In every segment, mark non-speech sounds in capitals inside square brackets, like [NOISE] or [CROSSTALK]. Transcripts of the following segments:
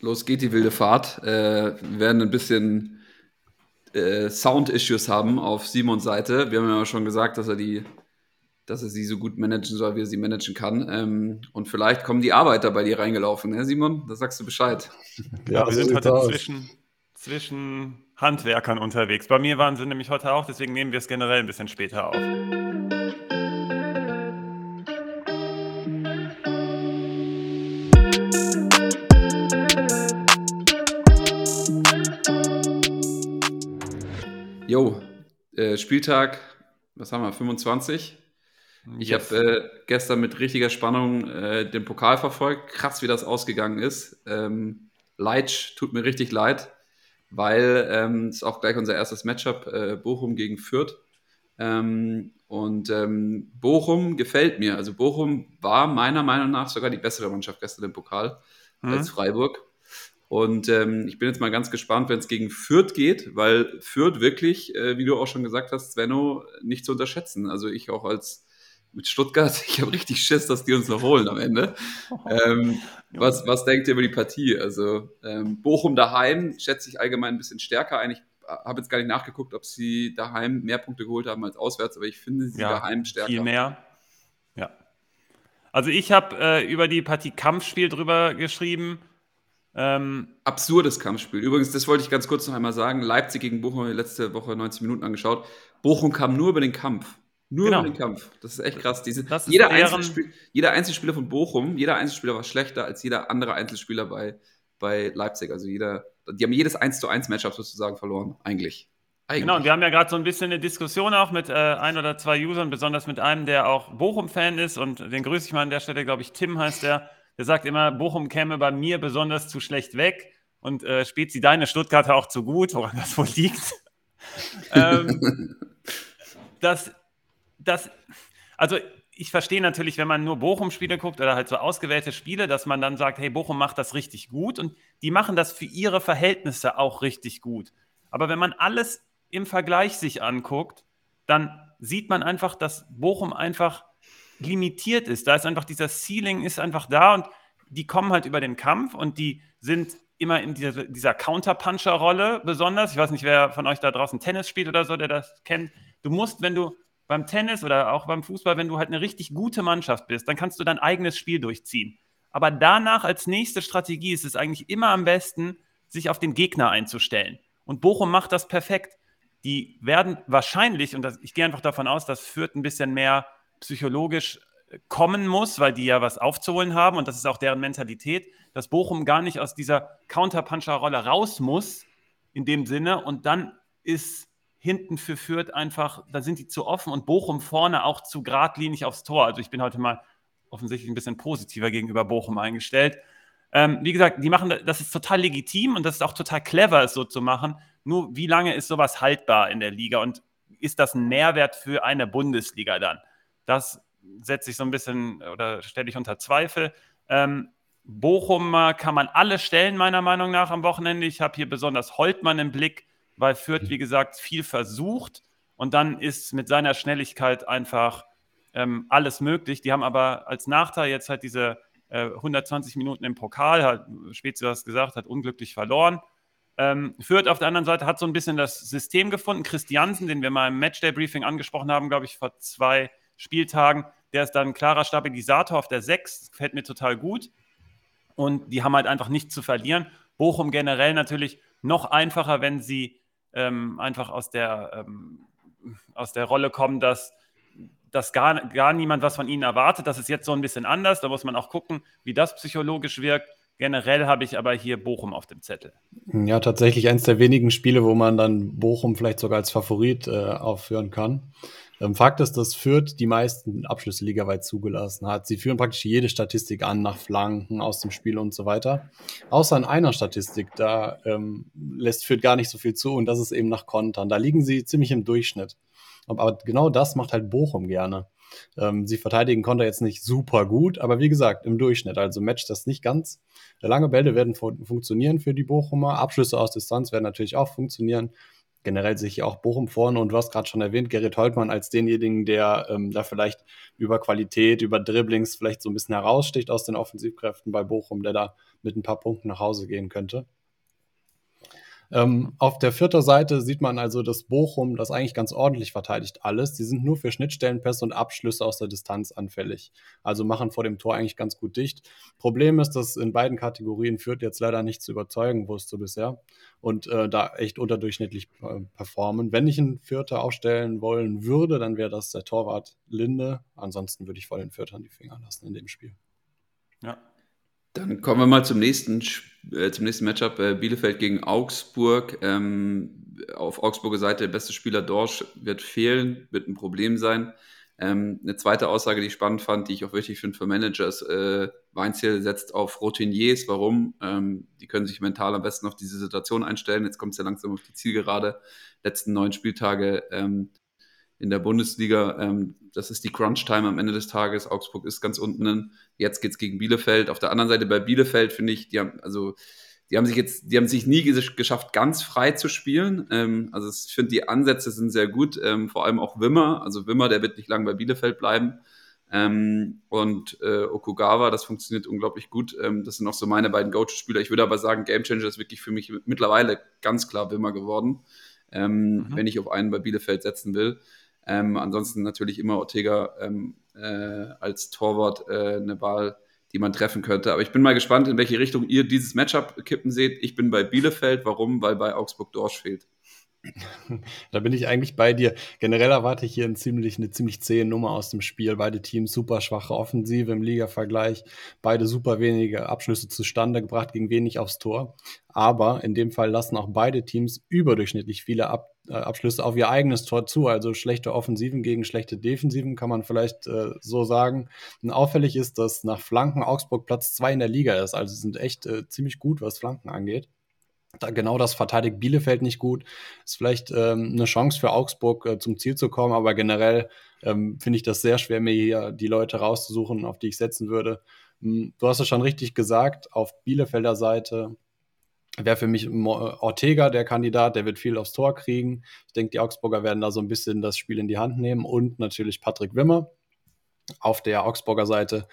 Los geht die wilde Fahrt. Äh, wir werden ein bisschen äh, Sound-Issues haben auf Simons Seite. Wir haben ja schon gesagt, dass er die, dass er sie so gut managen soll, wie er sie managen kann. Ähm, und vielleicht kommen die Arbeiter bei dir reingelaufen, ne, Simon? Da sagst du Bescheid. Ja, ja wir sind heute zwischen, zwischen Handwerkern unterwegs. Bei mir waren sie nämlich heute auch, deswegen nehmen wir es generell ein bisschen später auf. Äh, Spieltag, was haben wir, 25? Ich yes. habe äh, gestern mit richtiger Spannung äh, den Pokal verfolgt. Krass, wie das ausgegangen ist. Ähm, Leitsch tut mir richtig leid, weil ähm, ist auch gleich unser erstes Matchup, äh, Bochum gegen Fürth. Ähm, und ähm, Bochum gefällt mir. Also Bochum war meiner Meinung nach sogar die bessere Mannschaft gestern im Pokal mhm. als Freiburg. Und ähm, ich bin jetzt mal ganz gespannt, wenn es gegen Fürth geht, weil Fürth wirklich, äh, wie du auch schon gesagt hast, Svenno, nicht zu unterschätzen. Also ich auch als mit Stuttgart, [LAUGHS] ich habe richtig Schiss, dass die uns noch holen am Ende. Ähm, [LAUGHS] was, was denkt ihr über die Partie? Also ähm, Bochum daheim schätze ich allgemein ein bisschen stärker ein. Ich habe jetzt gar nicht nachgeguckt, ob sie daheim mehr Punkte geholt haben als auswärts, aber ich finde sie ja, daheim stärker. Viel mehr. Ja. Also ich habe äh, über die Partie Kampfspiel drüber geschrieben ähm, Absurdes Kampfspiel. Übrigens, das wollte ich ganz kurz noch einmal sagen. Leipzig gegen Bochum letzte Woche 90 Minuten angeschaut. Bochum kam nur über den Kampf. Nur genau. über den Kampf. Das ist echt krass. Diese, jeder, Einzelspiel, jeder Einzelspieler von Bochum, jeder Einzelspieler war schlechter als jeder andere Einzelspieler bei, bei Leipzig. Also jeder, die haben jedes 1 zu 1 Matchup sozusagen verloren, eigentlich. Eigentlich. Genau, und wir haben ja gerade so ein bisschen eine Diskussion auch mit äh, ein oder zwei Usern, besonders mit einem, der auch Bochum-Fan ist und den grüße ich mal an der Stelle, glaube ich, Tim heißt der der sagt immer, Bochum käme bei mir besonders zu schlecht weg und äh, Spezi deine Stuttgarter auch zu gut, woran das wohl liegt. [LAUGHS] ähm, das, das, also ich verstehe natürlich, wenn man nur Bochum-Spiele guckt oder halt so ausgewählte Spiele, dass man dann sagt, hey, Bochum macht das richtig gut und die machen das für ihre Verhältnisse auch richtig gut. Aber wenn man alles im Vergleich sich anguckt, dann sieht man einfach, dass Bochum einfach limitiert ist. Da ist einfach dieser Ceiling ist einfach da und die kommen halt über den Kampf und die sind immer in dieser, dieser Counterpuncher-Rolle besonders. Ich weiß nicht, wer von euch da draußen Tennis spielt oder so, der das kennt. Du musst, wenn du beim Tennis oder auch beim Fußball, wenn du halt eine richtig gute Mannschaft bist, dann kannst du dein eigenes Spiel durchziehen. Aber danach als nächste Strategie ist es eigentlich immer am besten, sich auf den Gegner einzustellen. Und Bochum macht das perfekt. Die werden wahrscheinlich, und das, ich gehe einfach davon aus, das führt ein bisschen mehr psychologisch kommen muss, weil die ja was aufzuholen haben und das ist auch deren Mentalität, dass Bochum gar nicht aus dieser Counterpuncher-Rolle raus muss, in dem Sinne, und dann ist hinten für Fürth einfach, da sind die zu offen und Bochum vorne auch zu geradlinig aufs Tor. Also ich bin heute mal offensichtlich ein bisschen positiver gegenüber Bochum eingestellt. Ähm, wie gesagt, die machen, das ist total legitim und das ist auch total clever, es so zu machen. Nur wie lange ist sowas haltbar in der Liga und ist das ein Mehrwert für eine Bundesliga dann? Das setze ich so ein bisschen oder stelle ich unter Zweifel. Ähm, Bochum kann man alle stellen, meiner Meinung nach, am Wochenende. Ich habe hier besonders Holtmann im Blick, weil Fürth, wie gesagt, viel versucht. Und dann ist mit seiner Schnelligkeit einfach ähm, alles möglich. Die haben aber als Nachteil jetzt halt diese äh, 120 Minuten im Pokal, hat Spezi was gesagt, hat unglücklich verloren. Ähm, Fürth auf der anderen Seite hat so ein bisschen das System gefunden. Christiansen, den wir mal im Matchday-Briefing angesprochen haben, glaube ich, vor zwei Spieltagen. Der ist dann ein klarer Stabilisator auf der 6, gefällt mir total gut. Und die haben halt einfach nichts zu verlieren. Bochum generell natürlich noch einfacher, wenn sie ähm, einfach aus der, ähm, aus der Rolle kommen, dass, dass gar, gar niemand was von ihnen erwartet. Das ist jetzt so ein bisschen anders. Da muss man auch gucken, wie das psychologisch wirkt. Generell habe ich aber hier Bochum auf dem Zettel. Ja, tatsächlich eines der wenigen Spiele, wo man dann Bochum vielleicht sogar als Favorit äh, aufführen kann. Ähm, Fakt ist, dass Fürth die meisten Abschlüsse ligaweit zugelassen hat. Sie führen praktisch jede Statistik an, nach Flanken, aus dem Spiel und so weiter. Außer in einer Statistik, da ähm, lässt Fürth gar nicht so viel zu und das ist eben nach Kontern. Da liegen sie ziemlich im Durchschnitt. Aber genau das macht halt Bochum gerne. Ähm, sie verteidigen Konter jetzt nicht super gut, aber wie gesagt, im Durchschnitt. Also matcht das nicht ganz. Lange Bälle werden fun funktionieren für die Bochumer. Abschlüsse aus Distanz werden natürlich auch funktionieren. Generell sehe ich auch Bochum vorne und du hast gerade schon erwähnt, Gerrit Holtmann als denjenigen, der ähm, da vielleicht über Qualität, über Dribblings vielleicht so ein bisschen heraussticht aus den Offensivkräften bei Bochum, der da mit ein paar Punkten nach Hause gehen könnte. Ähm, auf der vierten Seite sieht man also, dass Bochum das eigentlich ganz ordentlich verteidigt alles. Die sind nur für Schnittstellenpässe und Abschlüsse aus der Distanz anfällig. Also machen vor dem Tor eigentlich ganz gut dicht. Problem ist, dass in beiden Kategorien führt jetzt leider nicht zu überzeugen wusste bisher und äh, da echt unterdurchschnittlich äh, performen. Wenn ich einen Vierter aufstellen wollen würde, dann wäre das der Torwart Linde. Ansonsten würde ich voll den Viertern die Finger lassen in dem Spiel. Ja, dann kommen wir mal zum nächsten, äh, zum nächsten Matchup. Äh, Bielefeld gegen Augsburg. Ähm, auf Augsburger Seite der beste Spieler Dorsch wird fehlen, wird ein Problem sein. Ähm, eine zweite Aussage, die ich spannend fand, die ich auch wichtig finde für Managers, äh, Weinziel setzt auf Routiniers. Warum? Ähm, die können sich mental am besten auf diese Situation einstellen. Jetzt kommt es ja langsam auf die Zielgerade. Letzten neun Spieltage ähm, in der Bundesliga. Ähm, das ist die Crunch-Time am Ende des Tages. Augsburg ist ganz unten. Jetzt geht es gegen Bielefeld. Auf der anderen Seite bei Bielefeld finde ich, die haben, also, die haben sich jetzt, die haben sich nie geschafft, ganz frei zu spielen. Ähm, also ich finde, die Ansätze sind sehr gut, ähm, vor allem auch Wimmer. Also Wimmer, der wird nicht lange bei Bielefeld bleiben. Ähm, und äh, Okugawa, das funktioniert unglaublich gut. Ähm, das sind auch so meine beiden Go-To-Spieler. Ich würde aber sagen, Gamechanger ist wirklich für mich mittlerweile ganz klar Wimmer geworden, ähm, mhm. wenn ich auf einen bei Bielefeld setzen will. Ähm, ansonsten natürlich immer Ortega ähm, äh, als Torwart äh, eine Wahl, die man treffen könnte. Aber ich bin mal gespannt, in welche Richtung ihr dieses Matchup kippen seht. Ich bin bei Bielefeld. Warum? Weil bei Augsburg Dorsch fehlt. [LAUGHS] Da bin ich eigentlich bei dir. Generell erwarte ich hier ein ziemlich, eine ziemlich zähe Nummer aus dem Spiel. Beide Teams super schwache Offensive im Liga-Vergleich. Beide super wenige Abschlüsse zustande gebracht, gegen wenig aufs Tor. Aber in dem Fall lassen auch beide Teams überdurchschnittlich viele Ab Abschlüsse auf ihr eigenes Tor zu. Also schlechte Offensiven gegen schlechte Defensiven, kann man vielleicht äh, so sagen. Und auffällig ist, dass nach Flanken Augsburg Platz zwei in der Liga ist. Also sie sind echt äh, ziemlich gut, was Flanken angeht. Da genau das verteidigt Bielefeld nicht gut. Ist vielleicht ähm, eine Chance für Augsburg äh, zum Ziel zu kommen, aber generell ähm, finde ich das sehr schwer, mir hier die Leute rauszusuchen, auf die ich setzen würde. Hm, du hast es schon richtig gesagt, auf Bielefelder Seite wäre für mich Ortega der Kandidat, der wird viel aufs Tor kriegen. Ich denke, die Augsburger werden da so ein bisschen das Spiel in die Hand nehmen und natürlich Patrick Wimmer. Auf der Augsburger Seite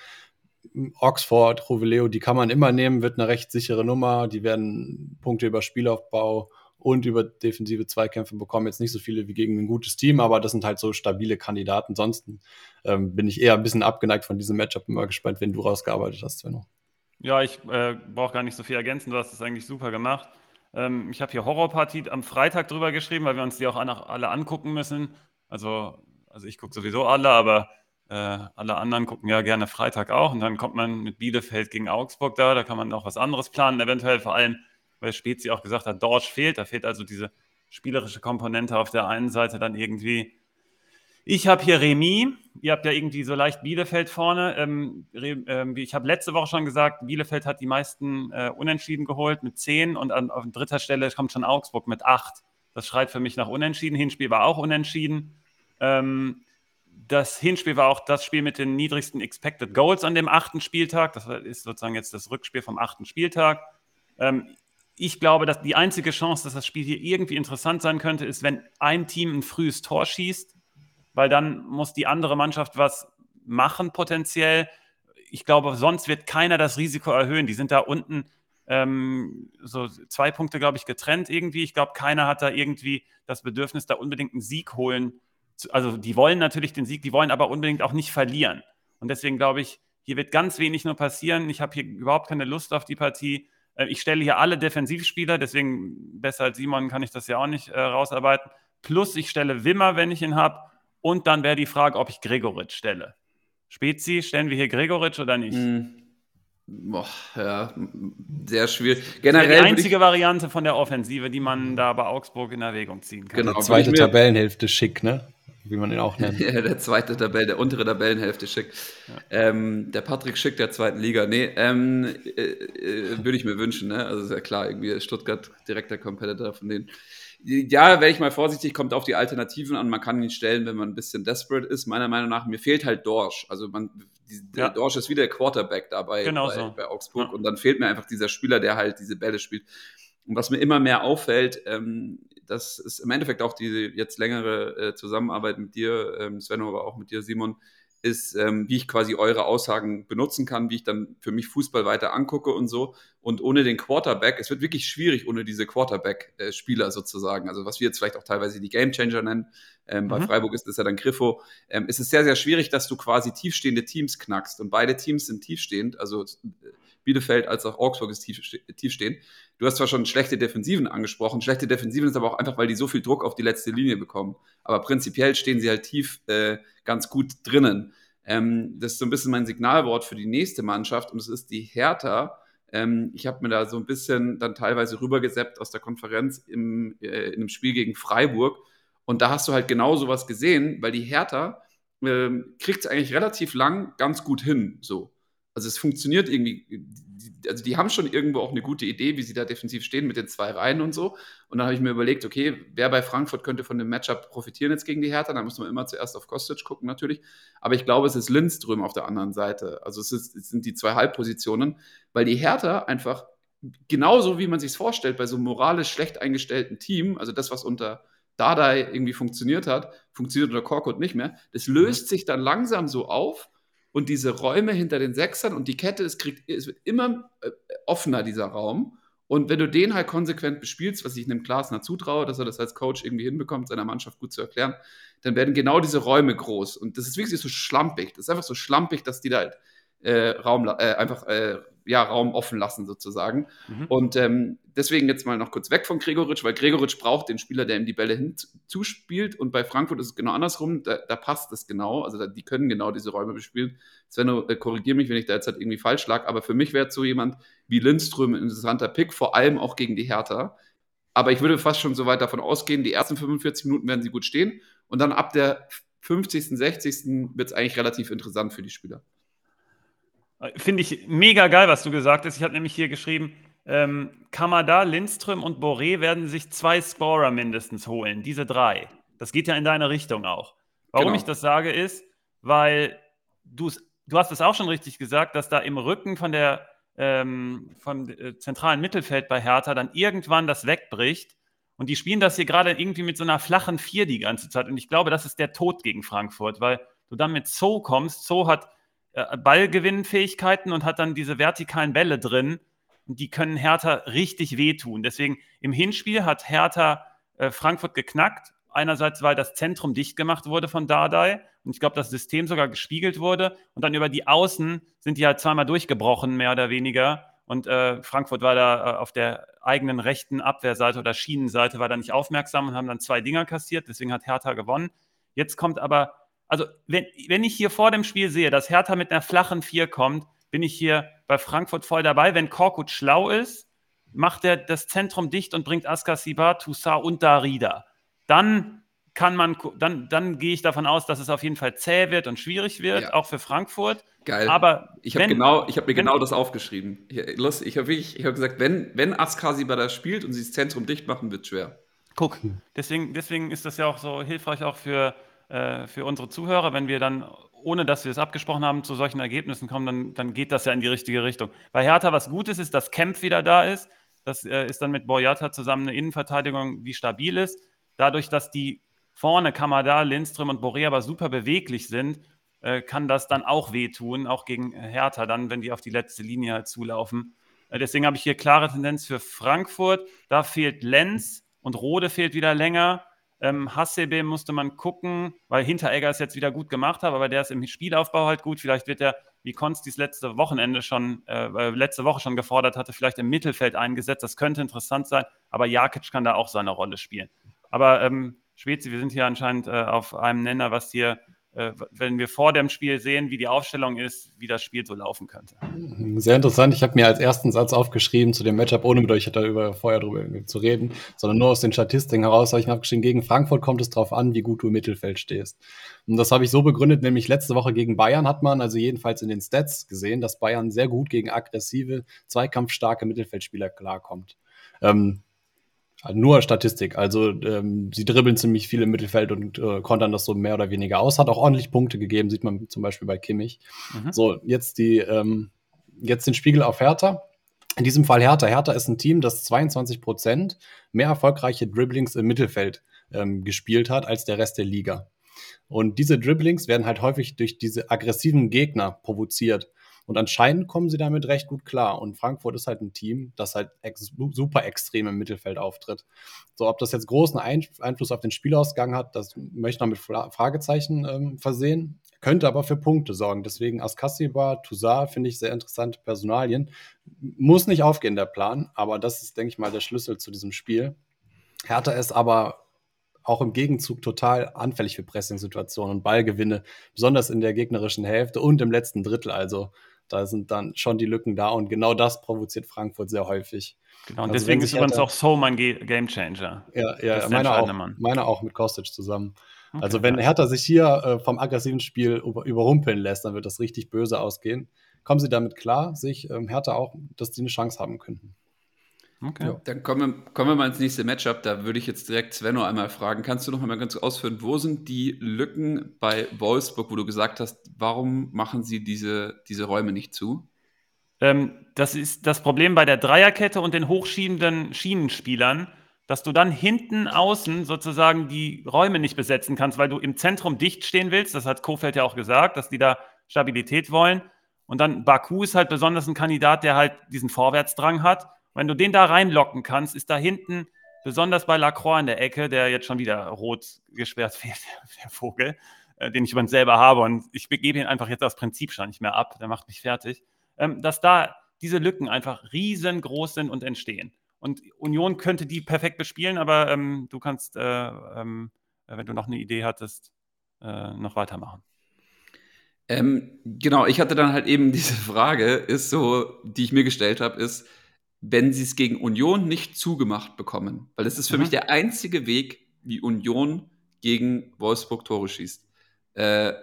Oxford, Roveleo, die kann man immer nehmen, wird eine recht sichere Nummer. Die werden Punkte über Spielaufbau und über defensive Zweikämpfe bekommen. Jetzt nicht so viele wie gegen ein gutes Team, aber das sind halt so stabile Kandidaten. Ansonsten ähm, bin ich eher ein bisschen abgeneigt von diesem Matchup. Bin mal gespannt, wenn du rausgearbeitet hast, Svenno. Ja, ich äh, brauche gar nicht so viel ergänzen. Du hast es eigentlich super gemacht. Ähm, ich habe hier Horrorpartie am Freitag drüber geschrieben, weil wir uns die auch alle angucken müssen. Also, also ich gucke sowieso alle, aber äh, alle anderen gucken ja gerne Freitag auch und dann kommt man mit Bielefeld gegen Augsburg da, da kann man auch was anderes planen, eventuell vor allem, weil Spezi auch gesagt hat, Dorsch fehlt, da fehlt also diese spielerische Komponente auf der einen Seite dann irgendwie. Ich habe hier Remis, ihr habt ja irgendwie so leicht Bielefeld vorne. Ähm, ähm, ich habe letzte Woche schon gesagt, Bielefeld hat die meisten äh, Unentschieden geholt mit 10 und an, auf dritter Stelle kommt schon Augsburg mit 8. Das schreit für mich nach Unentschieden. Hinspiel war auch Unentschieden. Ähm, das Hinspiel war auch das Spiel mit den niedrigsten Expected Goals an dem achten Spieltag. Das ist sozusagen jetzt das Rückspiel vom achten Spieltag. Ähm, ich glaube, dass die einzige Chance, dass das Spiel hier irgendwie interessant sein könnte, ist, wenn ein Team ein frühes Tor schießt, weil dann muss die andere Mannschaft was machen potenziell. Ich glaube, sonst wird keiner das Risiko erhöhen. Die sind da unten ähm, so zwei Punkte, glaube ich, getrennt irgendwie. Ich glaube, keiner hat da irgendwie das Bedürfnis, da unbedingt einen Sieg holen also die wollen natürlich den Sieg, die wollen aber unbedingt auch nicht verlieren. Und deswegen glaube ich, hier wird ganz wenig nur passieren. Ich habe hier überhaupt keine Lust auf die Partie. Äh, ich stelle hier alle Defensivspieler, deswegen besser als Simon kann ich das ja auch nicht äh, rausarbeiten. Plus ich stelle Wimmer, wenn ich ihn habe. Und dann wäre die Frage, ob ich Gregoritsch stelle. Spezi, stellen wir hier Gregoritsch oder nicht? Mm. Boah, ja, sehr schwierig. Generell das die einzige Variante von der Offensive, die man da bei Augsburg in Erwägung ziehen kann. Genau, zweite Tabellenhälfte schick, ne? wie man ihn auch nennt. [LAUGHS] ja, der zweite Tabelle, der untere Tabellenhälfte Schick. Ja. Ähm, der Patrick Schick der zweiten Liga. Nee, ähm, äh, äh, würde ich mir wünschen, ne? Also ist ja klar, irgendwie Stuttgart direkter Competitor von denen. Ja, wäre ich mal vorsichtig, kommt auf die Alternativen an. Man kann ihn stellen, wenn man ein bisschen desperate ist. Meiner Meinung nach, mir fehlt halt Dorsch. Also man, die, ja. Dorsch ist wieder der Quarterback dabei genau bei, so. bei Augsburg. Ja. Und dann fehlt mir einfach dieser Spieler, der halt diese Bälle spielt. Und was mir immer mehr auffällt, ähm, das ist im Endeffekt auch die jetzt längere äh, Zusammenarbeit mit dir, ähm, Sven, aber auch mit dir, Simon, ist, ähm, wie ich quasi eure Aussagen benutzen kann, wie ich dann für mich Fußball weiter angucke und so. Und ohne den Quarterback, es wird wirklich schwierig ohne diese Quarterback-Spieler sozusagen. Also was wir jetzt vielleicht auch teilweise die Gamechanger nennen. Ähm, mhm. Bei Freiburg ist das ja dann Griffo. Ähm, es ist sehr, sehr schwierig, dass du quasi tiefstehende Teams knackst. Und beide Teams sind tiefstehend. Also Bielefeld als auch Augsburg ist tief, tief stehen. Du hast zwar schon schlechte Defensiven angesprochen, schlechte Defensiven ist aber auch einfach, weil die so viel Druck auf die letzte Linie bekommen. Aber prinzipiell stehen sie halt tief äh, ganz gut drinnen. Ähm, das ist so ein bisschen mein Signalwort für die nächste Mannschaft und es ist die Hertha. Ähm, ich habe mir da so ein bisschen dann teilweise rübergeseppt aus der Konferenz im, äh, in einem Spiel gegen Freiburg. Und da hast du halt genau sowas gesehen, weil die Hertha äh, kriegt es eigentlich relativ lang ganz gut hin. So. Also es funktioniert irgendwie, also die haben schon irgendwo auch eine gute Idee, wie sie da defensiv stehen mit den zwei Reihen und so. Und dann habe ich mir überlegt, okay, wer bei Frankfurt könnte von dem Matchup profitieren jetzt gegen die Hertha? Da muss man immer zuerst auf Kostic gucken natürlich. Aber ich glaube, es ist Lindström auf der anderen Seite. Also es, ist, es sind die zwei Halbpositionen, weil die Hertha einfach genauso, wie man sich es vorstellt, bei so einem moralisch schlecht eingestellten Team, also das, was unter Dardai irgendwie funktioniert hat, funktioniert unter Korkut nicht mehr. Das löst mhm. sich dann langsam so auf und diese Räume hinter den Sechsern und die Kette, es, kriegt, es wird immer äh, offener, dieser Raum. Und wenn du den halt konsequent bespielst, was ich einem Glasner zutraue, dass er das als Coach irgendwie hinbekommt, seiner Mannschaft gut zu erklären, dann werden genau diese Räume groß. Und das ist wirklich so schlampig. Das ist einfach so schlampig, dass die da halt äh, Raum, äh, einfach äh, ja, Raum offen lassen sozusagen. Mhm. Und ähm, deswegen jetzt mal noch kurz weg von Gregoritsch, weil Gregoritsch braucht den Spieler, der ihm die Bälle hinzuspielt. Und bei Frankfurt ist es genau andersrum. Da, da passt es genau. Also da, die können genau diese Räume bespielen. Sven, äh, korrigier mich, wenn ich da jetzt halt irgendwie falsch lag. Aber für mich wäre so jemand wie Lindström ein interessanter Pick, vor allem auch gegen die Hertha. Aber ich würde fast schon so weit davon ausgehen, die ersten 45 Minuten werden sie gut stehen. Und dann ab der 50., 60. wird es eigentlich relativ interessant für die Spieler. Finde ich mega geil, was du gesagt hast. Ich habe nämlich hier geschrieben, ähm, Kamada, Lindström und Boré werden sich zwei Scorer mindestens holen. Diese drei. Das geht ja in deine Richtung auch. Warum genau. ich das sage, ist, weil du hast es auch schon richtig gesagt, dass da im Rücken von der ähm, vom äh, zentralen Mittelfeld bei Hertha dann irgendwann das wegbricht. Und die spielen das hier gerade irgendwie mit so einer flachen Vier die ganze Zeit. Und ich glaube, das ist der Tod gegen Frankfurt, weil du dann mit Zo kommst. Zo hat äh, Ballgewinnfähigkeiten und hat dann diese vertikalen Bälle drin. Die können Hertha richtig wehtun. Deswegen im Hinspiel hat Hertha äh, Frankfurt geknackt. Einerseits, weil das Zentrum dicht gemacht wurde von Dardai und ich glaube, das System sogar gespiegelt wurde. Und dann über die Außen sind die halt zweimal durchgebrochen, mehr oder weniger. Und äh, Frankfurt war da äh, auf der eigenen rechten Abwehrseite oder Schienenseite, war da nicht aufmerksam und haben dann zwei Dinger kassiert. Deswegen hat Hertha gewonnen. Jetzt kommt aber also wenn, wenn ich hier vor dem Spiel sehe, dass Hertha mit einer flachen 4 kommt, bin ich hier bei Frankfurt voll dabei. Wenn Korkut schlau ist, macht er das Zentrum dicht und bringt Askasiba, Toussaint und Darida. Dann kann man, dann, dann gehe ich davon aus, dass es auf jeden Fall zäh wird und schwierig wird, ja. auch für Frankfurt. Geil. Aber ich habe genau, ich habe mir genau das aufgeschrieben. Ich, ich habe hab gesagt, wenn, wenn Askasiba da spielt und sie das Zentrum dicht machen, wird es schwer. Guck, deswegen, deswegen ist das ja auch so hilfreich auch für, äh, für unsere Zuhörer, wenn wir dann, ohne dass wir es abgesprochen haben, zu solchen Ergebnissen kommen, dann, dann geht das ja in die richtige Richtung. Bei Hertha was Gutes ist, dass Kempf wieder da ist. Das äh, ist dann mit Boyata zusammen eine Innenverteidigung, die stabil ist. Dadurch, dass die vorne Kamada, Lindström und Boré aber super beweglich sind, äh, kann das dann auch wehtun, auch gegen Hertha, dann, wenn die auf die letzte Linie zulaufen. Äh, deswegen habe ich hier klare Tendenz für Frankfurt. Da fehlt Lenz und Rode fehlt wieder länger. Ähm, Hassebe musste man gucken, weil Hinteregger es jetzt wieder gut gemacht hat, aber der ist im Spielaufbau halt gut. Vielleicht wird er, wie Konst dies letzte Wochenende schon, äh, äh, letzte Woche schon gefordert hatte, vielleicht im Mittelfeld eingesetzt. Das könnte interessant sein, aber Jakic kann da auch seine Rolle spielen. Aber ähm, Schwezi, wir sind hier anscheinend äh, auf einem Nenner, was hier wenn wir vor dem Spiel sehen, wie die Aufstellung ist, wie das Spiel so laufen könnte. Sehr interessant. Ich habe mir als ersten Satz aufgeschrieben zu dem Matchup, ohne mit euch darüber, vorher darüber zu reden, sondern nur aus den Statistiken heraus habe ich mir aufgeschrieben, gegen Frankfurt kommt es darauf an, wie gut du im Mittelfeld stehst. Und das habe ich so begründet, nämlich letzte Woche gegen Bayern hat man, also jedenfalls in den Stats gesehen, dass Bayern sehr gut gegen aggressive, zweikampfstarke Mittelfeldspieler klarkommt. Ähm, nur Statistik. Also ähm, sie dribbeln ziemlich viel im Mittelfeld und äh, kontern das so mehr oder weniger aus. Hat auch ordentlich Punkte gegeben, sieht man zum Beispiel bei Kimmich. Mhm. So, jetzt die, ähm, jetzt den Spiegel auf Hertha. In diesem Fall Hertha. Hertha ist ein Team, das 22 Prozent mehr erfolgreiche Dribblings im Mittelfeld ähm, gespielt hat als der Rest der Liga. Und diese Dribblings werden halt häufig durch diese aggressiven Gegner provoziert. Und anscheinend kommen sie damit recht gut klar. Und Frankfurt ist halt ein Team, das halt ex super extrem im Mittelfeld auftritt. So, ob das jetzt großen Ein Einfluss auf den Spielausgang hat, das möchte ich noch mit Fragezeichen ähm, versehen. Könnte aber für Punkte sorgen. Deswegen Askasiba, Toussaint finde ich sehr interessante Personalien. Muss nicht aufgehen, der Plan, aber das ist, denke ich mal, der Schlüssel zu diesem Spiel. Hertha ist aber auch im Gegenzug total anfällig für Pressing-Situationen und Ballgewinne, besonders in der gegnerischen Hälfte und im letzten Drittel. Also da sind dann schon die Lücken da und genau das provoziert Frankfurt sehr häufig. Genau, und also deswegen ist übrigens auch So mein Game Changer. Ja, ja meine, auch, meine auch mit Kostic zusammen. Okay, also wenn Hertha sich hier äh, vom aggressiven Spiel über, überrumpeln lässt, dann wird das richtig böse ausgehen. Kommen Sie damit klar, sich ähm, Hertha auch, dass die eine Chance haben könnten? Okay. Ja. Dann kommen wir, kommen wir mal ins nächste Matchup. Da würde ich jetzt direkt Svenno einmal fragen. Kannst du noch einmal ganz ausführen, wo sind die Lücken bei Wolfsburg, wo du gesagt hast, warum machen sie diese, diese Räume nicht zu? Ähm, das ist das Problem bei der Dreierkette und den hochschiebenden Schienenspielern, dass du dann hinten außen sozusagen die Räume nicht besetzen kannst, weil du im Zentrum dicht stehen willst. Das hat Kofeld ja auch gesagt, dass die da Stabilität wollen. Und dann Baku ist halt besonders ein Kandidat, der halt diesen Vorwärtsdrang hat. Wenn du den da reinlocken kannst, ist da hinten, besonders bei Lacroix in der Ecke, der jetzt schon wieder rot gesperrt [LAUGHS] wird, der Vogel, äh, den ich übrigens selber habe und ich gebe ihn einfach jetzt aus Prinzip schon nicht mehr ab, der macht mich fertig, ähm, dass da diese Lücken einfach riesengroß sind und entstehen. Und Union könnte die perfekt bespielen, aber ähm, du kannst, äh, ähm, wenn du noch eine Idee hattest, äh, noch weitermachen. Ähm, genau, ich hatte dann halt eben [LAUGHS] diese Frage, ist so, die ich mir gestellt habe, ist, wenn sie es gegen Union nicht zugemacht bekommen. Weil das ist für mhm. mich der einzige Weg, wie Union gegen Wolfsburg Tore schießt. Äh,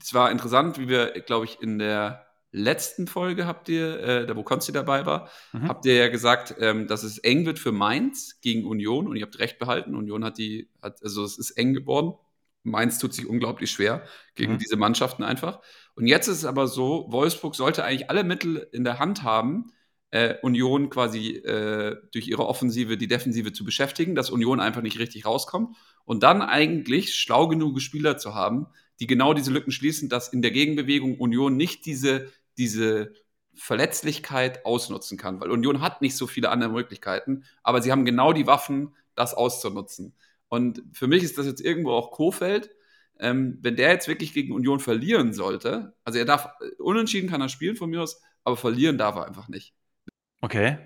es war interessant, wie wir, glaube ich, in der letzten Folge habt ihr, äh, da wo Konsti dabei war, mhm. habt ihr ja gesagt, ähm, dass es eng wird für Mainz gegen Union und ihr habt recht behalten. Union hat die, hat, also es ist eng geworden. Mainz tut sich unglaublich schwer gegen mhm. diese Mannschaften einfach. Und jetzt ist es aber so, Wolfsburg sollte eigentlich alle Mittel in der Hand haben, äh, Union quasi äh, durch ihre Offensive die Defensive zu beschäftigen, dass Union einfach nicht richtig rauskommt und dann eigentlich schlau genug Spieler zu haben, die genau diese Lücken schließen, dass in der Gegenbewegung Union nicht diese, diese Verletzlichkeit ausnutzen kann, weil Union hat nicht so viele andere Möglichkeiten, aber sie haben genau die Waffen, das auszunutzen. Und für mich ist das jetzt irgendwo auch Kofeld. Ähm, wenn der jetzt wirklich gegen Union verlieren sollte, also er darf, unentschieden kann er spielen von mir aus, aber verlieren darf er einfach nicht. Okay.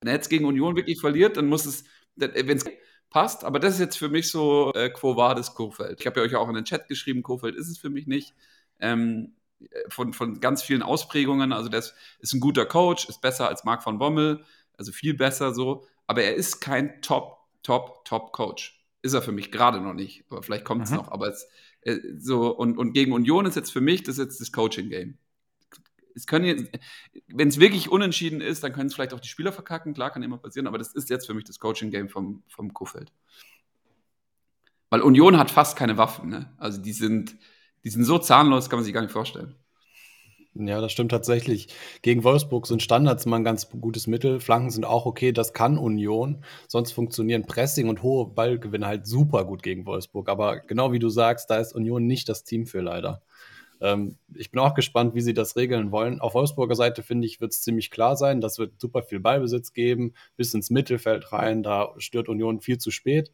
Wenn er jetzt gegen Union wirklich verliert, dann muss es, wenn es passt, aber das ist jetzt für mich so äh, Quo Vadis Kofeld. Ich habe ja euch auch in den Chat geschrieben, Kofeld ist es für mich nicht. Ähm, von, von ganz vielen Ausprägungen, also das ist ein guter Coach, ist besser als Marc von Bommel, also viel besser so, aber er ist kein Top, Top, Top Coach. Ist er für mich gerade noch nicht, aber vielleicht kommt es mhm. noch, aber es, äh, so, und, und gegen Union ist jetzt für mich, das ist jetzt das Coaching-Game es können wenn es wirklich unentschieden ist, dann können es vielleicht auch die Spieler verkacken, klar, kann immer passieren, aber das ist jetzt für mich das Coaching-Game vom, vom Kofeld. Weil Union hat fast keine Waffen, ne? Also die sind, die sind so zahnlos, kann man sich gar nicht vorstellen. Ja, das stimmt tatsächlich. Gegen Wolfsburg sind Standards immer ein ganz gutes Mittel. Flanken sind auch okay, das kann Union. Sonst funktionieren Pressing und hohe Ballgewinne halt super gut gegen Wolfsburg. Aber genau wie du sagst, da ist Union nicht das Team für leider. Ähm, ich bin auch gespannt, wie sie das regeln wollen. Auf Wolfsburger Seite, finde ich, wird es ziemlich klar sein. Das wird super viel Ballbesitz geben, bis ins Mittelfeld rein. Da stört Union viel zu spät.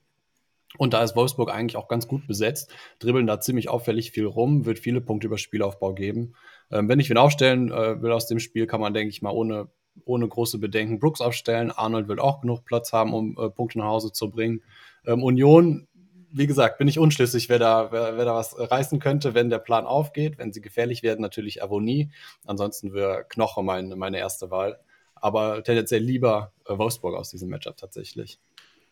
Und da ist Wolfsburg eigentlich auch ganz gut besetzt, dribbeln da ziemlich auffällig viel rum, wird viele Punkte über Spielaufbau geben. Ähm, wenn ich wen aufstellen äh, will aus dem Spiel, kann man, denke ich mal, ohne, ohne große Bedenken Brooks aufstellen. Arnold wird auch genug Platz haben, um äh, Punkte nach Hause zu bringen. Ähm, Union wie gesagt, bin ich unschlüssig, wer da, wer, wer da was reißen könnte, wenn der Plan aufgeht. Wenn sie gefährlich werden, natürlich Avonie. Ansonsten wäre Knoche mein, meine erste Wahl. Aber tendenziell lieber äh, Wolfsburg aus diesem Matchup tatsächlich.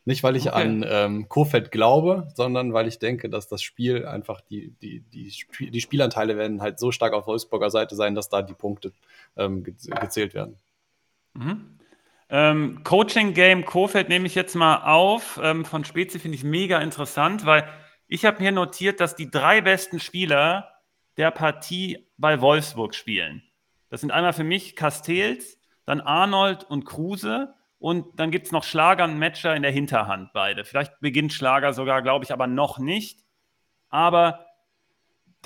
Nicht, weil ich okay. an ähm, Kofeld glaube, sondern weil ich denke, dass das Spiel einfach die, die, die, die Spielanteile werden halt so stark auf Wolfsburger Seite sein, dass da die Punkte ähm, gezählt werden. Mhm. Ähm, Coaching Game Kofeld nehme ich jetzt mal auf. Ähm, von Spezi finde ich mega interessant, weil ich habe mir notiert, dass die drei besten Spieler der Partie bei Wolfsburg spielen. Das sind einmal für mich Castells, dann Arnold und Kruse und dann gibt es noch Schlager und Matcher in der Hinterhand beide. Vielleicht beginnt Schlager sogar, glaube ich, aber noch nicht. Aber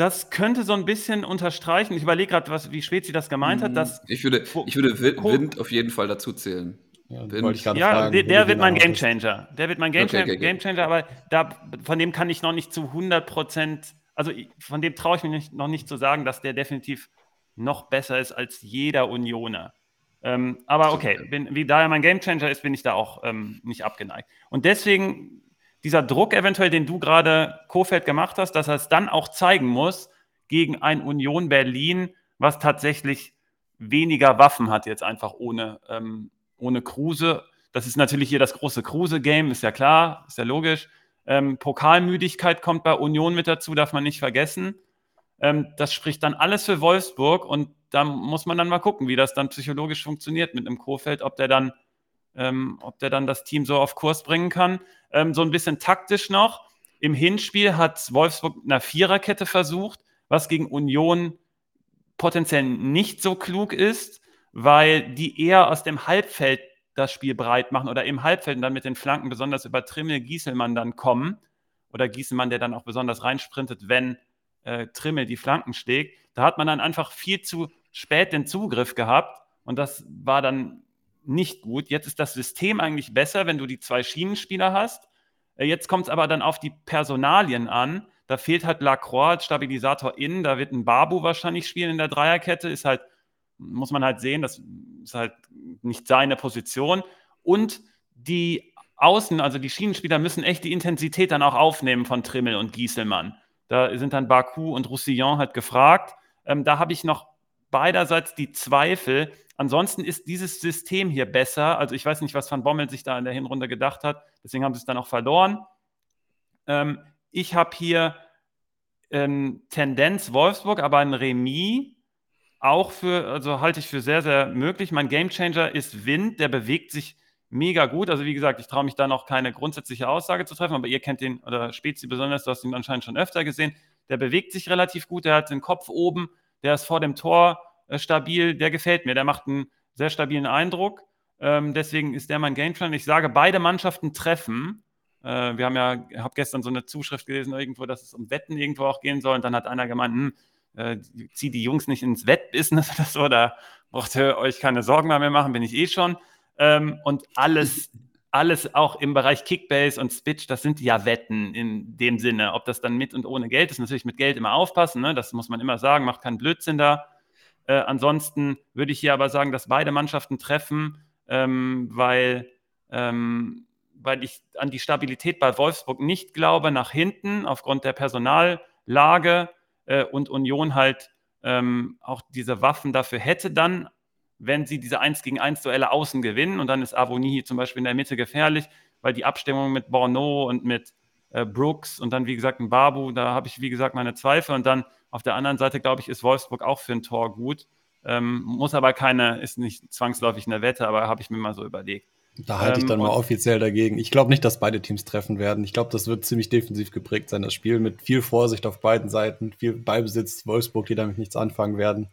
das könnte so ein bisschen unterstreichen. Ich überlege gerade, wie Spezi das gemeint hat. Dass ich würde, ich würde Wind auf jeden Fall dazu zählen. Ja, ja fragen, der, der wird mein Gamechanger. Der wird mein Gamechanger, okay, okay, okay. Game aber da, von dem kann ich noch nicht zu 100 Prozent, also von dem traue ich mich nicht, noch nicht zu sagen, dass der definitiv noch besser ist als jeder Unioner. Ähm, aber okay, bin, wie da er mein Gamechanger ist, bin ich da auch ähm, nicht abgeneigt. Und deswegen dieser Druck eventuell, den du gerade Kofeld gemacht hast, dass er es dann auch zeigen muss gegen ein Union Berlin, was tatsächlich weniger Waffen hat jetzt einfach ohne ähm, ohne Kruse. Das ist natürlich hier das große Kruse-Game, ist ja klar, ist ja logisch. Ähm, Pokalmüdigkeit kommt bei Union mit dazu, darf man nicht vergessen. Ähm, das spricht dann alles für Wolfsburg und da muss man dann mal gucken, wie das dann psychologisch funktioniert mit einem Kofeld, ob der dann, ähm, ob der dann das Team so auf Kurs bringen kann. Ähm, so ein bisschen taktisch noch. Im Hinspiel hat Wolfsburg eine Viererkette versucht, was gegen Union potenziell nicht so klug ist weil die eher aus dem Halbfeld das Spiel breit machen oder im Halbfeld und dann mit den Flanken besonders über Trimmel, Gieselmann dann kommen oder Gieselmann, der dann auch besonders reinsprintet, wenn äh, Trimmel die Flanken schlägt. Da hat man dann einfach viel zu spät den Zugriff gehabt und das war dann nicht gut. Jetzt ist das System eigentlich besser, wenn du die zwei Schienenspieler hast. Äh, jetzt kommt es aber dann auf die Personalien an. Da fehlt halt Lacroix als Stabilisator innen. Da wird ein Babu wahrscheinlich spielen in der Dreierkette. Ist halt muss man halt sehen, das ist halt nicht seine Position. Und die Außen, also die Schienenspieler müssen echt die Intensität dann auch aufnehmen von Trimmel und Gieselmann. Da sind dann Baku und Roussillon halt gefragt. Ähm, da habe ich noch beiderseits die Zweifel. Ansonsten ist dieses System hier besser. Also ich weiß nicht, was Van Bommel sich da in der Hinrunde gedacht hat. Deswegen haben sie es dann auch verloren. Ähm, ich habe hier ähm, Tendenz Wolfsburg, aber ein Remis auch für, also halte ich für sehr, sehr möglich. Mein Gamechanger ist Wind, der bewegt sich mega gut. Also wie gesagt, ich traue mich da noch keine grundsätzliche Aussage zu treffen, aber ihr kennt den, oder Spezi besonders, du hast ihn anscheinend schon öfter gesehen. Der bewegt sich relativ gut, der hat den Kopf oben, der ist vor dem Tor äh, stabil, der gefällt mir, der macht einen sehr stabilen Eindruck. Ähm, deswegen ist der mein Gamechanger. Ich sage, beide Mannschaften treffen. Äh, wir haben ja, ich habe gestern so eine Zuschrift gelesen irgendwo, dass es um Wetten irgendwo auch gehen soll und dann hat einer gemeint, hm, äh, zieht die Jungs nicht ins Wettbusiness [LAUGHS] oder so, da braucht ihr euch keine Sorgen mehr machen, bin ich eh schon. Ähm, und alles, alles auch im Bereich Kickbase und Spitch, das sind ja Wetten in dem Sinne. Ob das dann mit und ohne Geld ist, natürlich mit Geld immer aufpassen, ne? das muss man immer sagen, macht keinen Blödsinn da. Äh, ansonsten würde ich hier aber sagen, dass beide Mannschaften treffen, ähm, weil, ähm, weil ich an die Stabilität bei Wolfsburg nicht glaube, nach hinten aufgrund der Personallage äh, und Union halt ähm, auch diese Waffen dafür hätte dann, wenn sie diese 1 gegen 1 Duelle außen gewinnen. Und dann ist Avoni zum Beispiel in der Mitte gefährlich, weil die Abstimmung mit Borneau und mit äh, Brooks und dann wie gesagt ein Babu, da habe ich wie gesagt meine Zweifel. Und dann auf der anderen Seite glaube ich ist Wolfsburg auch für ein Tor gut, ähm, muss aber keine, ist nicht zwangsläufig eine Wette, aber habe ich mir mal so überlegt. Da halte ich dann ähm, mal offiziell dagegen. Ich glaube nicht, dass beide Teams treffen werden. Ich glaube, das wird ziemlich defensiv geprägt sein, das Spiel mit viel Vorsicht auf beiden Seiten, viel Beibesitz, Wolfsburg, die damit nichts anfangen werden.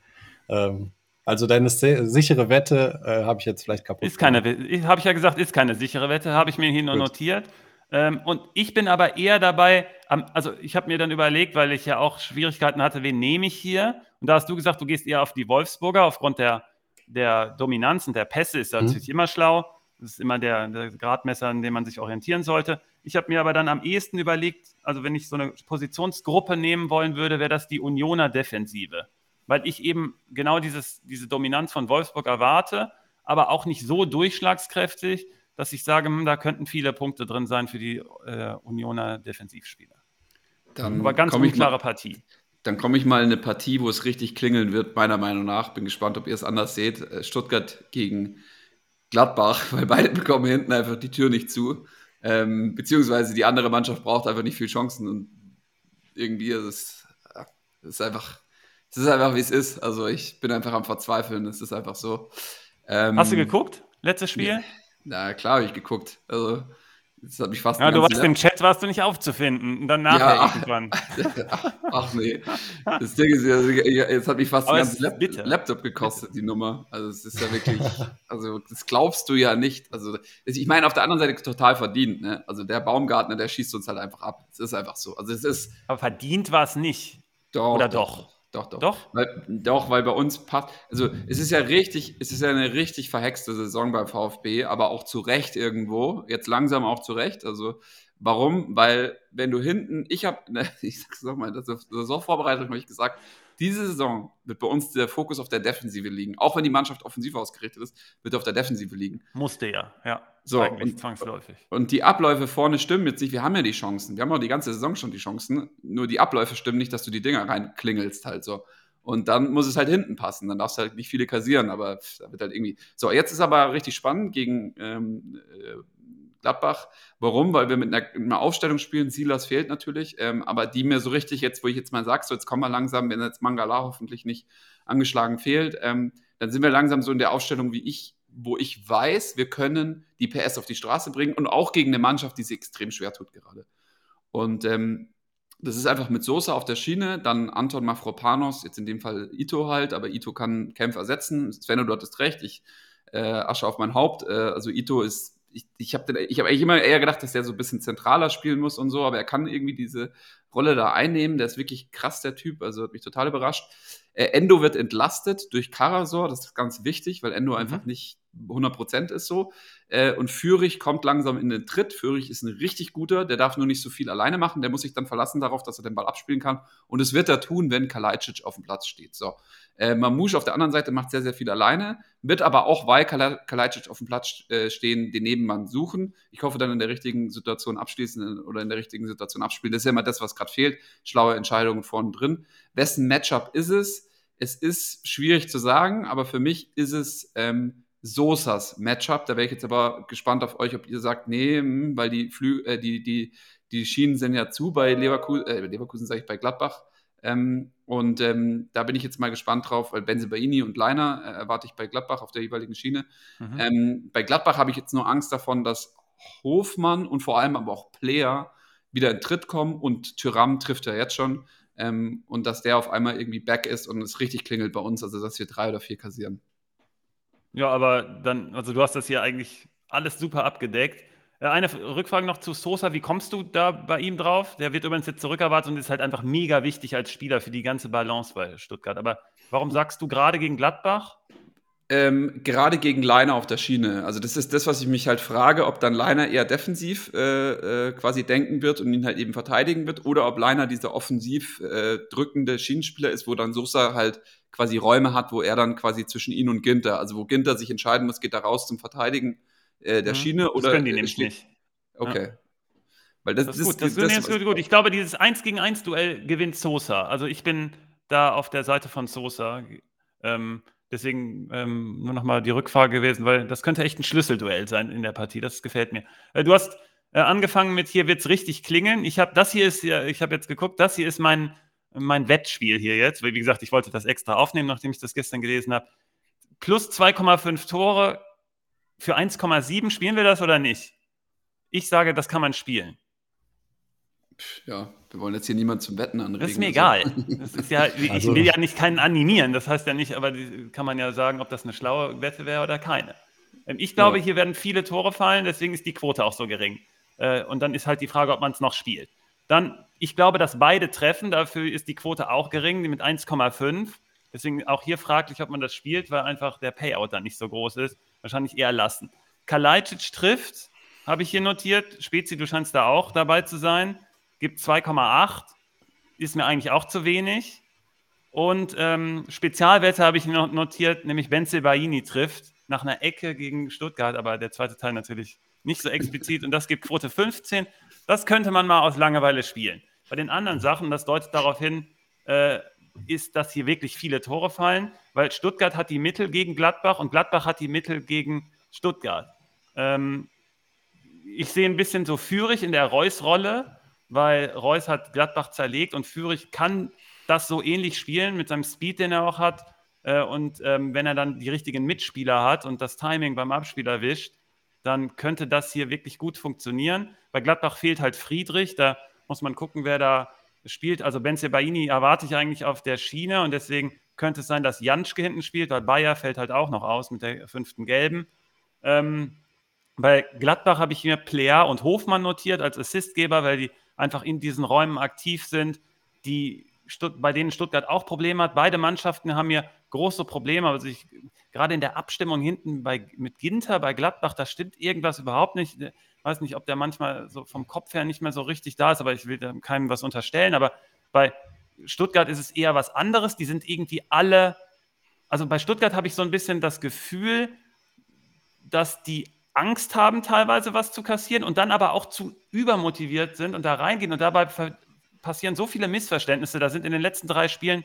Ähm, also deine sichere Wette äh, habe ich jetzt vielleicht kaputt. Ist keine, habe ich ja gesagt, ist keine sichere Wette, habe ich mir hier nur Gut. notiert. Ähm, und ich bin aber eher dabei, also ich habe mir dann überlegt, weil ich ja auch Schwierigkeiten hatte, wen nehme ich hier? Und da hast du gesagt, du gehst eher auf die Wolfsburger aufgrund der, der Dominanz und der Pässe, ist mhm. natürlich immer schlau. Das ist immer der, der Gradmesser, an dem man sich orientieren sollte. Ich habe mir aber dann am ehesten überlegt, also wenn ich so eine Positionsgruppe nehmen wollen würde, wäre das die Unioner Defensive. Weil ich eben genau dieses, diese Dominanz von Wolfsburg erwarte, aber auch nicht so durchschlagskräftig, dass ich sage, hm, da könnten viele Punkte drin sein für die äh, Unioner Defensivspieler. Dann aber ganz unklare Partie. Dann komme ich mal in eine Partie, wo es richtig klingeln wird, meiner Meinung nach. Bin gespannt, ob ihr es anders seht. Äh, Stuttgart gegen Gladbach, [LAUGHS] weil beide bekommen hinten einfach die Tür nicht zu. Ähm, beziehungsweise die andere Mannschaft braucht einfach nicht viel Chancen und irgendwie ist es, es ist einfach, es ist einfach wie es ist. Also ich bin einfach am Verzweifeln, es ist einfach so. Ähm, Hast du geguckt? Letztes Spiel? Na klar habe ich geguckt. Also Das hat mich fast ja, du warst im Chat, warst du nicht aufzufinden. Und dann nachher ja, irgendwann. [LAUGHS] Ach nee. Das Ding ist ja, jetzt hat mich fast ein ganzes Lap Laptop gekostet, die Nummer. Also es ist ja wirklich, [LAUGHS] also das glaubst du ja nicht. Also ich meine, auf der anderen Seite total verdient. Ne? Also der Baumgartner, der schießt uns halt einfach ab. Es ist einfach so. Also es ist. Aber verdient war es nicht. Doch. Oder doch? doch. Doch, doch. Doch? Weil, doch, weil bei uns passt. Also, es ist ja richtig, es ist ja eine richtig verhexte Saison beim VfB, aber auch zu Recht irgendwo. Jetzt langsam auch zu Recht. Also, warum? Weil, wenn du hinten, ich habe, [LAUGHS] ich sag's nochmal, in der Saisonvorbereitung habe ich gesagt, diese Saison wird bei uns der Fokus auf der Defensive liegen. Auch wenn die Mannschaft offensiv ausgerichtet ist, wird er auf der Defensive liegen. Musste ja, ja. So, eigentlich und, zwangsläufig. Und die Abläufe vorne stimmen jetzt nicht. Wir haben ja die Chancen. Wir haben auch die ganze Saison schon die Chancen. Nur die Abläufe stimmen nicht, dass du die Dinger reinklingelst halt so. Und dann muss es halt hinten passen. Dann darfst du halt nicht viele kassieren, aber da wird halt irgendwie. So, jetzt ist aber richtig spannend gegen ähm, äh, Gladbach. Warum? Weil wir mit einer, einer Aufstellung spielen. Silas fehlt natürlich, ähm, aber die mir so richtig jetzt, wo ich jetzt mal sage, so jetzt kommen wir langsam, wenn jetzt Mangala hoffentlich nicht angeschlagen fehlt, ähm, dann sind wir langsam so in der Aufstellung, wie ich, wo ich weiß, wir können die PS auf die Straße bringen und auch gegen eine Mannschaft, die sich extrem schwer tut gerade. Und ähm, das ist einfach mit Sosa auf der Schiene, dann Anton Mafropanos, jetzt in dem Fall Ito halt, aber Ito kann Kämpfe ersetzen. Sven, du hattest recht, ich äh, Asche auf mein Haupt. Äh, also Ito ist ich, ich habe ich hab eigentlich immer eher gedacht, dass der so ein bisschen zentraler spielen muss und so, aber er kann irgendwie diese Rolle da einnehmen. Der ist wirklich krass, der Typ, also hat mich total überrascht. Äh, Endo wird entlastet durch Karasor, das ist ganz wichtig, weil Endo mhm. einfach nicht 100% ist so. Äh, und Fürich kommt langsam in den Tritt. Fürich ist ein richtig guter, der darf nur nicht so viel alleine machen. Der muss sich dann verlassen darauf, dass er den Ball abspielen kann. Und es wird er tun, wenn Kalajdzic auf dem Platz steht. So. Äh, Mamouche auf der anderen Seite macht sehr, sehr viel alleine, wird aber auch, weil Kal Kalajdzic auf dem Platz äh, stehen, den Nebenmann suchen. Ich hoffe dann in der richtigen Situation abschließen oder in der richtigen Situation abspielen. Das ist ja immer das, was gerade fehlt. Schlaue Entscheidungen vorne drin. Wessen Matchup ist es? Es ist schwierig zu sagen, aber für mich ist es ähm, Sosas Matchup. Da wäre ich jetzt aber gespannt auf euch, ob ihr sagt, nee, hm, weil die, Flü äh, die, die, die Schienen sind ja zu bei Leverkusen, äh, Leverkusen sage ich bei Gladbach. Ähm, und ähm, da bin ich jetzt mal gespannt drauf, weil Benzebaini und Leiner äh, erwarte ich bei Gladbach auf der jeweiligen Schiene. Mhm. Ähm, bei Gladbach habe ich jetzt nur Angst davon, dass Hofmann und vor allem aber auch Player wieder in Tritt kommen und Tyram trifft ja jetzt schon. Ähm, und dass der auf einmal irgendwie back ist und es richtig klingelt bei uns, also dass wir drei oder vier kassieren. Ja, aber dann, also du hast das hier eigentlich alles super abgedeckt. Äh, eine Rückfrage noch zu Sosa. Wie kommst du da bei ihm drauf? Der wird übrigens jetzt zurückerwartet und ist halt einfach mega wichtig als Spieler für die ganze Balance bei Stuttgart. Aber warum sagst du gerade gegen Gladbach? Ähm, gerade gegen Leiner auf der Schiene. Also das ist das, was ich mich halt frage, ob dann Leiner eher defensiv äh, äh, quasi denken wird und ihn halt eben verteidigen wird oder ob Leiner dieser offensiv äh, drückende Schienenspieler ist, wo dann Sosa halt quasi Räume hat, wo er dann quasi zwischen ihn und Ginter, also wo Ginter sich entscheiden muss, geht er raus zum Verteidigen äh, der mhm. Schiene das oder. können die nämlich nicht. Okay. Ja. Weil das, das ist gut. Das, das, das ist gut. Ich glaube, dieses 1 gegen 1 Duell gewinnt Sosa. Also ich bin da auf der Seite von Sosa. Ähm, deswegen ähm, nur nochmal die Rückfrage gewesen, weil das könnte echt ein Schlüsselduell sein in der Partie. Das gefällt mir. Äh, du hast äh, angefangen mit hier wird es richtig klingeln. Ich habe das hier ist ja, ich habe jetzt geguckt, das hier ist mein, mein Wettspiel hier jetzt. Wie gesagt, ich wollte das extra aufnehmen, nachdem ich das gestern gelesen habe. Plus 2,5 Tore für 1,7 spielen wir das oder nicht? Ich sage, das kann man spielen. Ja, wir wollen jetzt hier niemanden zum Wetten anregen. Das ist mir egal. Das ist ja, [LAUGHS] ich also, will ja nicht keinen animieren. Das heißt ja nicht, aber kann man ja sagen, ob das eine schlaue Wette wäre oder keine. Ähm, ich glaube, ja. hier werden viele Tore fallen, deswegen ist die Quote auch so gering. Äh, und dann ist halt die Frage, ob man es noch spielt. Dann, ich glaube, dass beide treffen, dafür ist die Quote auch gering, mit 1,5. Deswegen auch hier fraglich, ob man das spielt, weil einfach der Payout dann nicht so groß ist wahrscheinlich eher lassen. Kalajdzic trifft, habe ich hier notiert. Spezi, du scheinst da auch dabei zu sein. Gibt 2,8. Ist mir eigentlich auch zu wenig. Und ähm, Spezialwette habe ich notiert, nämlich Benzel Baini trifft nach einer Ecke gegen Stuttgart, aber der zweite Teil natürlich nicht so explizit. Und das gibt Quote 15. Das könnte man mal aus Langeweile spielen. Bei den anderen Sachen, das deutet darauf hin, äh, ist, dass hier wirklich viele Tore fallen, weil Stuttgart hat die Mittel gegen Gladbach und Gladbach hat die Mittel gegen Stuttgart. Ähm, ich sehe ein bisschen so Führig in der Reus-Rolle, weil Reus hat Gladbach zerlegt und Führig kann das so ähnlich spielen mit seinem Speed, den er auch hat. Äh, und ähm, wenn er dann die richtigen Mitspieler hat und das Timing beim Abspiel erwischt, dann könnte das hier wirklich gut funktionieren. Bei Gladbach fehlt halt Friedrich, da muss man gucken, wer da spielt. Also Benzebaini erwarte ich eigentlich auf der Schiene und deswegen könnte es sein, dass Janschke hinten spielt, weil Bayer fällt halt auch noch aus mit der fünften Gelben. Ähm, bei Gladbach habe ich mir Plea und Hofmann notiert als Assistgeber, weil die einfach in diesen Räumen aktiv sind, die bei denen Stuttgart auch Probleme hat. Beide Mannschaften haben hier große Probleme. Also ich, gerade in der Abstimmung hinten bei, mit Ginter bei Gladbach, da stimmt irgendwas überhaupt nicht. Ich weiß nicht, ob der manchmal so vom Kopf her nicht mehr so richtig da ist, aber ich will keinem was unterstellen. Aber bei Stuttgart ist es eher was anderes. Die sind irgendwie alle, also bei Stuttgart habe ich so ein bisschen das Gefühl, dass die Angst haben, teilweise was zu kassieren und dann aber auch zu übermotiviert sind und da reingehen und dabei passieren so viele Missverständnisse. Da sind in den letzten drei Spielen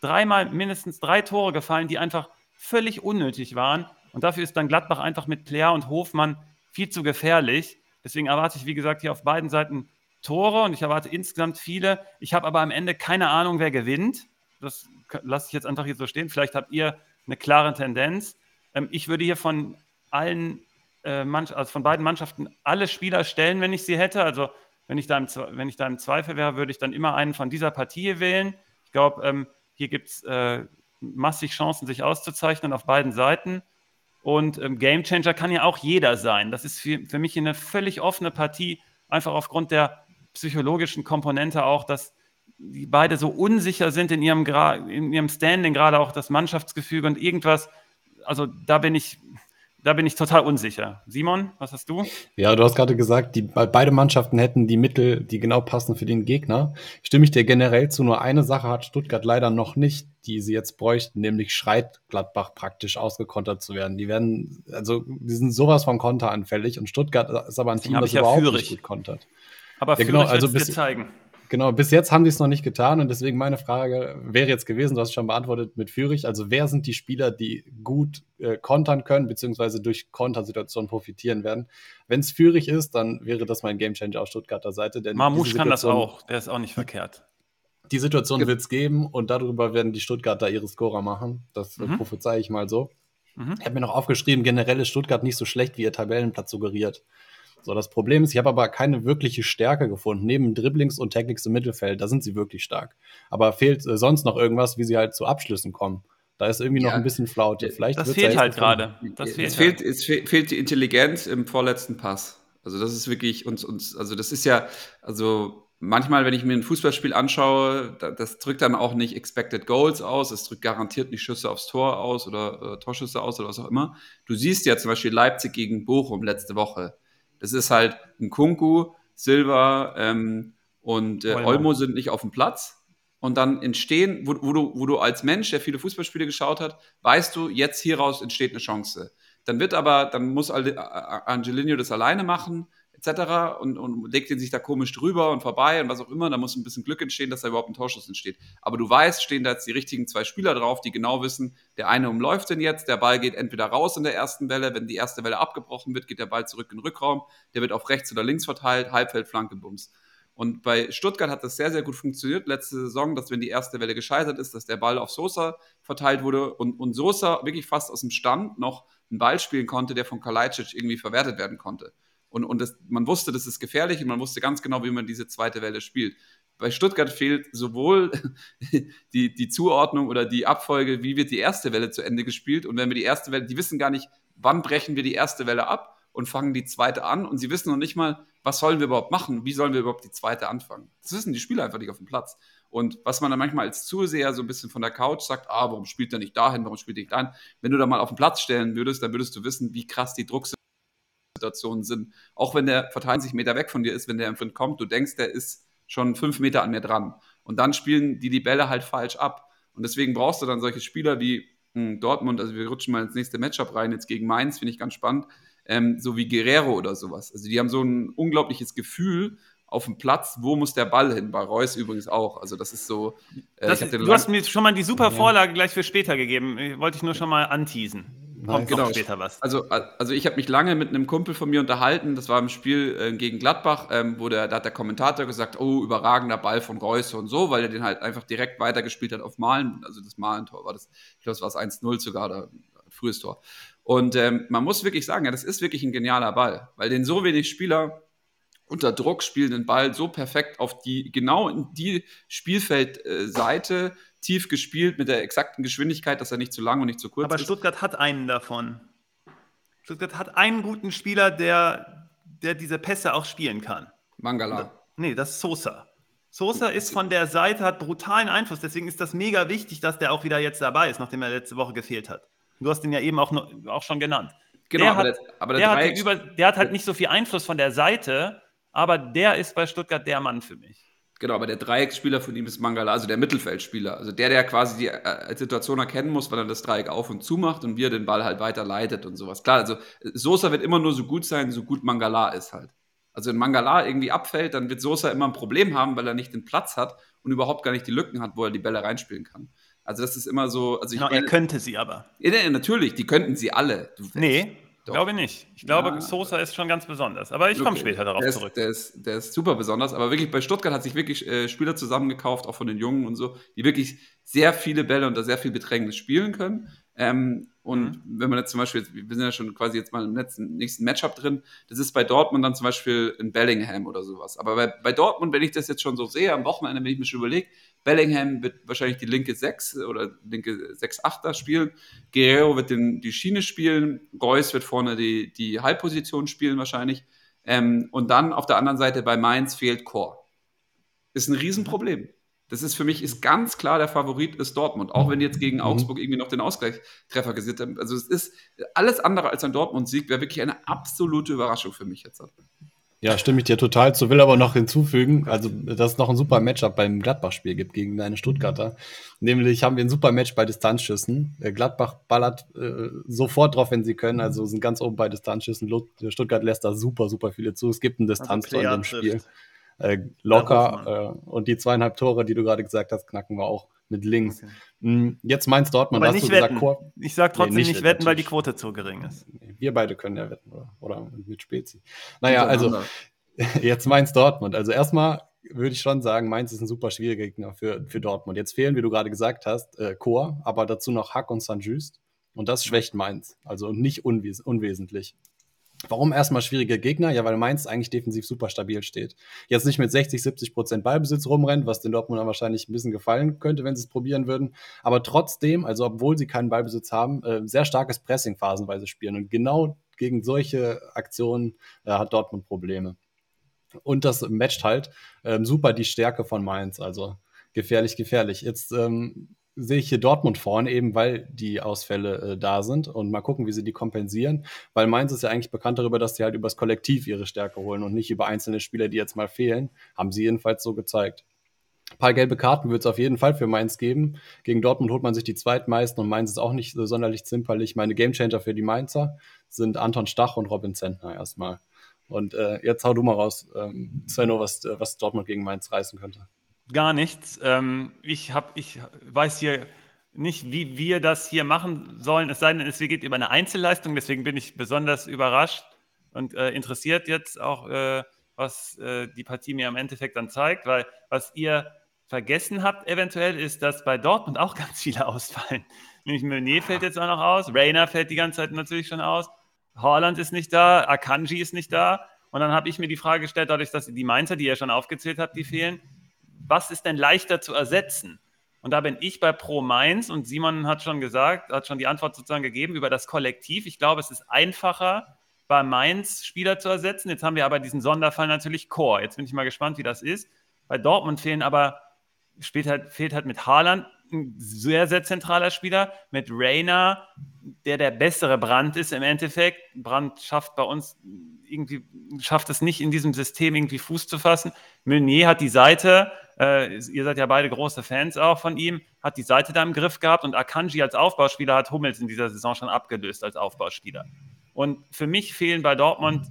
dreimal mindestens drei Tore gefallen, die einfach völlig unnötig waren. Und dafür ist dann Gladbach einfach mit Player und Hofmann viel zu gefährlich. Deswegen erwarte ich, wie gesagt, hier auf beiden Seiten Tore und ich erwarte insgesamt viele. Ich habe aber am Ende keine Ahnung, wer gewinnt. Das lasse ich jetzt einfach hier so stehen. Vielleicht habt ihr eine klare Tendenz. Ähm, ich würde hier von allen, äh, also von beiden Mannschaften alle Spieler stellen, wenn ich sie hätte. Also wenn ich, da im, wenn ich da im Zweifel wäre, würde ich dann immer einen von dieser Partie wählen. Ich glaube, ähm, hier gibt es äh, massig Chancen, sich auszuzeichnen auf beiden Seiten. Und ähm, Gamechanger kann ja auch jeder sein. Das ist für, für mich eine völlig offene Partie, einfach aufgrund der psychologischen Komponente auch, dass die beide so unsicher sind in ihrem, in ihrem Standing, gerade auch das Mannschaftsgefüge und irgendwas. Also da bin ich, da bin ich total unsicher. Simon, was hast du? Ja, du hast gerade gesagt, die, beide Mannschaften hätten die Mittel, die genau passen für den Gegner. Stimme ich dir generell zu. Nur eine Sache hat Stuttgart leider noch nicht, die sie jetzt bräuchten, nämlich schreit Gladbach praktisch ausgekontert zu werden. Die werden, also, die sind sowas von konteranfällig und Stuttgart ist aber ein Team, das überhaupt nicht gut kontert. Aber ja, genau, also bis, zeigen. Genau, bis jetzt haben die es noch nicht getan und deswegen meine Frage wäre jetzt gewesen, du hast es schon beantwortet mit Fürich, also wer sind die Spieler, die gut äh, kontern können, beziehungsweise durch Kontersituationen profitieren werden? Wenn es Fürich ist, dann wäre das mein Gamechanger auf Stuttgarter Seite. Denn Marmouche kann das auch, der ist auch nicht verkehrt. Die Situation wird es geben und darüber werden die Stuttgarter ihre Scorer machen. Das mhm. prophezei ich mal so. Mhm. Ich habe mir noch aufgeschrieben, generell ist Stuttgart nicht so schlecht, wie ihr Tabellenplatz suggeriert. So, das Problem ist, ich habe aber keine wirkliche Stärke gefunden. Neben Dribblings und Technics im Mittelfeld, da sind sie wirklich stark. Aber fehlt äh, sonst noch irgendwas, wie sie halt zu Abschlüssen kommen. Da ist irgendwie ja, noch ein bisschen Flaute. Vielleicht das fehlt halt gerade. Es, fehlt, halt. es fehlt die Intelligenz im vorletzten Pass. Also das ist wirklich uns, uns, also das ist ja, also manchmal, wenn ich mir ein Fußballspiel anschaue, das drückt dann auch nicht Expected Goals aus, es drückt garantiert nicht Schüsse aufs Tor aus oder äh, Torschüsse aus oder was auch immer. Du siehst ja zum Beispiel Leipzig gegen Bochum letzte Woche. Das ist halt ein Kunku, Silva ähm, und äh, Olmo sind nicht auf dem Platz. Und dann entstehen, wo, wo, du, wo du als Mensch, der viele Fußballspiele geschaut hat, weißt du, jetzt hieraus entsteht eine Chance. Dann wird aber, dann muss Angelino das alleine machen etc. Und, und legt ihn sich da komisch drüber und vorbei und was auch immer. Da muss ein bisschen Glück entstehen, dass da überhaupt ein Torschuss entsteht. Aber du weißt, stehen da jetzt die richtigen zwei Spieler drauf, die genau wissen, der eine umläuft den jetzt, der Ball geht entweder raus in der ersten Welle, wenn die erste Welle abgebrochen wird, geht der Ball zurück in den Rückraum, der wird auf rechts oder links verteilt, Halbfeld, Flanke, Bums. Und bei Stuttgart hat das sehr, sehr gut funktioniert letzte Saison, dass wenn die erste Welle gescheitert ist, dass der Ball auf Sosa verteilt wurde und, und Sosa wirklich fast aus dem Stand noch einen Ball spielen konnte, der von Kalajdzic irgendwie verwertet werden konnte. Und, und das, man wusste, das ist gefährlich und man wusste ganz genau, wie man diese zweite Welle spielt. Bei Stuttgart fehlt sowohl [LAUGHS] die, die Zuordnung oder die Abfolge, wie wird die erste Welle zu Ende gespielt. Und wenn wir die erste Welle, die wissen gar nicht, wann brechen wir die erste Welle ab und fangen die zweite an. Und sie wissen noch nicht mal, was sollen wir überhaupt machen? Wie sollen wir überhaupt die zweite anfangen? Das wissen die Spieler einfach nicht auf dem Platz. Und was man dann manchmal als Zuseher so ein bisschen von der Couch sagt, ah, warum spielt er nicht dahin, warum spielt er nicht dahin? Wenn du da mal auf den Platz stellen würdest, dann würdest du wissen, wie krass die Drucksituation Situationen sind. Auch wenn der Verteidiger sich Meter weg von dir ist, wenn der im kommt, du denkst, der ist schon fünf Meter an mir dran. Und dann spielen die die Bälle halt falsch ab. Und deswegen brauchst du dann solche Spieler wie mh, hm, Dortmund, also wir rutschen mal ins nächste Matchup rein, jetzt gegen Mainz, finde ich ganz spannend, ähm, so wie Guerrero oder sowas. Also die haben so ein unglaubliches Gefühl auf dem Platz, wo muss der Ball hin? Bei Reus übrigens auch. Also das ist so. Äh, das, du hast mir schon mal die super Vorlage gleich für später gegeben. Wollte ich nur schon mal anteasen. Kommt genau. später was. Also, also ich habe mich lange mit einem Kumpel von mir unterhalten, das war im Spiel äh, gegen Gladbach, ähm, wo der, da hat der Kommentator gesagt, oh, überragender Ball von Reus und so, weil er den halt einfach direkt weitergespielt hat auf Malen, also das Malentor war das, ich glaube, es war das 1-0 sogar, oder frühes Tor. Und ähm, man muss wirklich sagen, ja, das ist wirklich ein genialer Ball, weil den so wenig Spieler unter Druck spielen den Ball so perfekt auf die, genau in die Spielfeldseite äh, tief gespielt mit der exakten Geschwindigkeit, dass er nicht zu lang und nicht zu kurz Aber ist. Aber Stuttgart hat einen davon. Stuttgart hat einen guten Spieler, der, der diese Pässe auch spielen kann. Mangala. Nee, das ist Sosa. Sosa ist von der Seite, hat brutalen Einfluss. Deswegen ist das mega wichtig, dass der auch wieder jetzt dabei ist, nachdem er letzte Woche gefehlt hat. Du hast ihn ja eben auch, noch, auch schon genannt. Genau, der aber, hat, der, aber der, der, hat über, der hat halt nicht so viel Einfluss von der Seite, aber der ist bei Stuttgart der Mann für mich. Genau, aber der Dreiecksspieler von ihm ist Mangala, also der Mittelfeldspieler. Also der, der quasi die äh, Situation erkennen muss, weil er das Dreieck auf und zu macht und wie er den Ball halt weiterleitet und sowas. Klar, also Sosa wird immer nur so gut sein, so gut Mangala ist halt. Also wenn Mangala irgendwie abfällt, dann wird Sosa immer ein Problem haben, weil er nicht den Platz hat und überhaupt gar nicht die Lücken hat, wo er die Bälle reinspielen kann. Also das ist immer so. Also Genau, er meine, könnte sie aber. ja, ja, natürlich, die könnten sie alle. Du- Nee, Doch. glaube nicht. Ich glaube, Ja. Sosa ist schon ganz besonders. Aber ich komme Okay. später darauf der ist, zurück. Der ist, der ist super besonders, aber wirklich bei Stuttgart hat sich wirklich äh, Spieler zusammengekauft, auch von den Jungen und so, die wirklich sehr viele Bälle unter sehr viel Bedrängnis spielen können. Ähm, und Mhm. wenn man jetzt zum Beispiel, wir sind ja schon quasi jetzt mal im letzten, nächsten Matchup drin, das ist bei Dortmund dann zum Beispiel in Bellingham oder sowas. Aber bei, bei Dortmund, wenn ich das jetzt schon so sehe, am Wochenende, wenn ich mir schon überlege, Bellingham wird wahrscheinlich die linke 6 oder linke 6-8er spielen. Guerrero wird den, die Schiene spielen. Reus wird vorne die, die Halbposition spielen wahrscheinlich. Ähm, und dann auf der anderen Seite bei Mainz fehlt Chor. Ist ein Riesenproblem. Das ist für mich ist ganz klar der Favorit ist Dortmund, auch wenn jetzt gegen Mhm. Augsburg irgendwie noch den Ausgleichstreffer gesitzt haben. Also es ist alles andere als ein Dortmund-Sieg, wäre wirklich eine absolute Überraschung für mich jetzt. Ja, stimme ich dir total zu, will aber noch hinzufügen, also dass es noch ein super Matchup beim Gladbach-Spiel gibt gegen deine Stuttgarter. Nämlich haben wir ein super Match bei Distanzschüssen. Äh, Gladbach ballert äh, sofort drauf, wenn sie können, also sind ganz oben bei Distanzschüssen. Stuttgart lässt da super, super viele zu. Es gibt ein Distanztor in Player dem Spiel. Äh, locker. Äh, und die zweieinhalb Tore, die du gerade gesagt hast, knacken wir auch mit links. Okay. Mm, Jetzt Mainz Dortmund, Aber hast nicht du gesagt, wetten. Chor, Ich sage trotzdem Nee, nicht, nicht wetten, weil die natürlich. Quote zu gering ist. wir beide können ja wetten, oder, oder mit Spezi. Naja, also. [LAUGHS] Jetzt Mainz Dortmund. Also erstmal würde ich schon sagen, Mainz ist ein super schwieriger Gegner für, für Dortmund. Jetzt fehlen, wie du gerade gesagt hast, äh, Chor, aber dazu noch Hack und Saint-Just. Und das schwächt Mainz. Also nicht unwes unwesentlich. Warum erstmal schwieriger Gegner? Ja, weil Mainz eigentlich defensiv super stabil steht. Jetzt nicht mit 60, 70 Prozent Ballbesitz rumrennt, was den Dortmundern wahrscheinlich ein bisschen gefallen könnte, wenn sie es probieren würden. Aber trotzdem, also obwohl sie keinen Ballbesitz haben, äh, sehr starkes Pressing phasenweise spielen. Und genau gegen solche Aktionen äh, hat Dortmund Probleme. Und das matcht halt ähm, super die Stärke von Mainz. Also gefährlich, gefährlich. Jetzt ähm, sehe ich hier Dortmund vorne, eben weil die Ausfälle äh, da sind. Und mal gucken, wie sie die kompensieren. Weil Mainz ist ja eigentlich bekannt darüber, dass sie halt übers Kollektiv ihre Stärke holen und nicht über einzelne Spieler, die jetzt mal fehlen. Haben sie jedenfalls so gezeigt. Ein paar gelbe Karten wird es auf jeden Fall für Mainz geben. Gegen Dortmund holt man sich die zweitmeisten und Mainz ist auch nicht so sonderlich zimperlich. Meine Gamechanger für die Mainzer sind Anton Stach und Robin Zentner erstmal. Und äh, jetzt hau du mal raus, ähm, Svenno, was, äh, was Dortmund gegen Mainz reißen könnte. Gar nichts. Ähm, ich, hab, ich weiß hier nicht, wie wir das hier machen sollen, es sei denn, es geht über eine Einzelleistung. Deswegen bin ich besonders überrascht und äh, interessiert jetzt auch, äh, was äh, die Partie mir im Endeffekt dann zeigt, weil was ihr vergessen habt eventuell ist, dass bei Dortmund auch [LAUGHS] ganz viele ausfallen. Nämlich Meunier fällt jetzt auch noch aus, Rainer fällt die ganze Zeit natürlich schon aus, Haaland ist nicht da, Akanji ist nicht da. Und dann habe ich mir die Frage gestellt, dadurch, dass die Mainzer, die ihr schon aufgezählt habt, die fehlen, was ist denn leichter zu ersetzen? Und da bin ich bei Pro Mainz und Simon hat schon gesagt, hat schon die Antwort sozusagen gegeben über das Kollektiv. Ich glaube, es ist einfacher, bei Mainz Spieler zu ersetzen. Jetzt haben wir aber diesen Sonderfall natürlich Chor. Jetzt bin ich mal gespannt, wie das ist. Bei Dortmund fehlen aber, fehlt halt, fehlt halt mit Haaland ein sehr, sehr zentraler Spieler, mit Rainer, der der bessere Brand ist im Endeffekt. Brand schafft bei uns irgendwie, schafft es nicht in diesem System irgendwie Fuß zu fassen. Meunier hat die Seite, äh, ihr seid ja beide große Fans auch von ihm, hat die Seite da im Griff gehabt und Akanji als Aufbauspieler hat Hummels in dieser Saison schon abgelöst als Aufbauspieler. Und für mich fehlen bei Dortmund,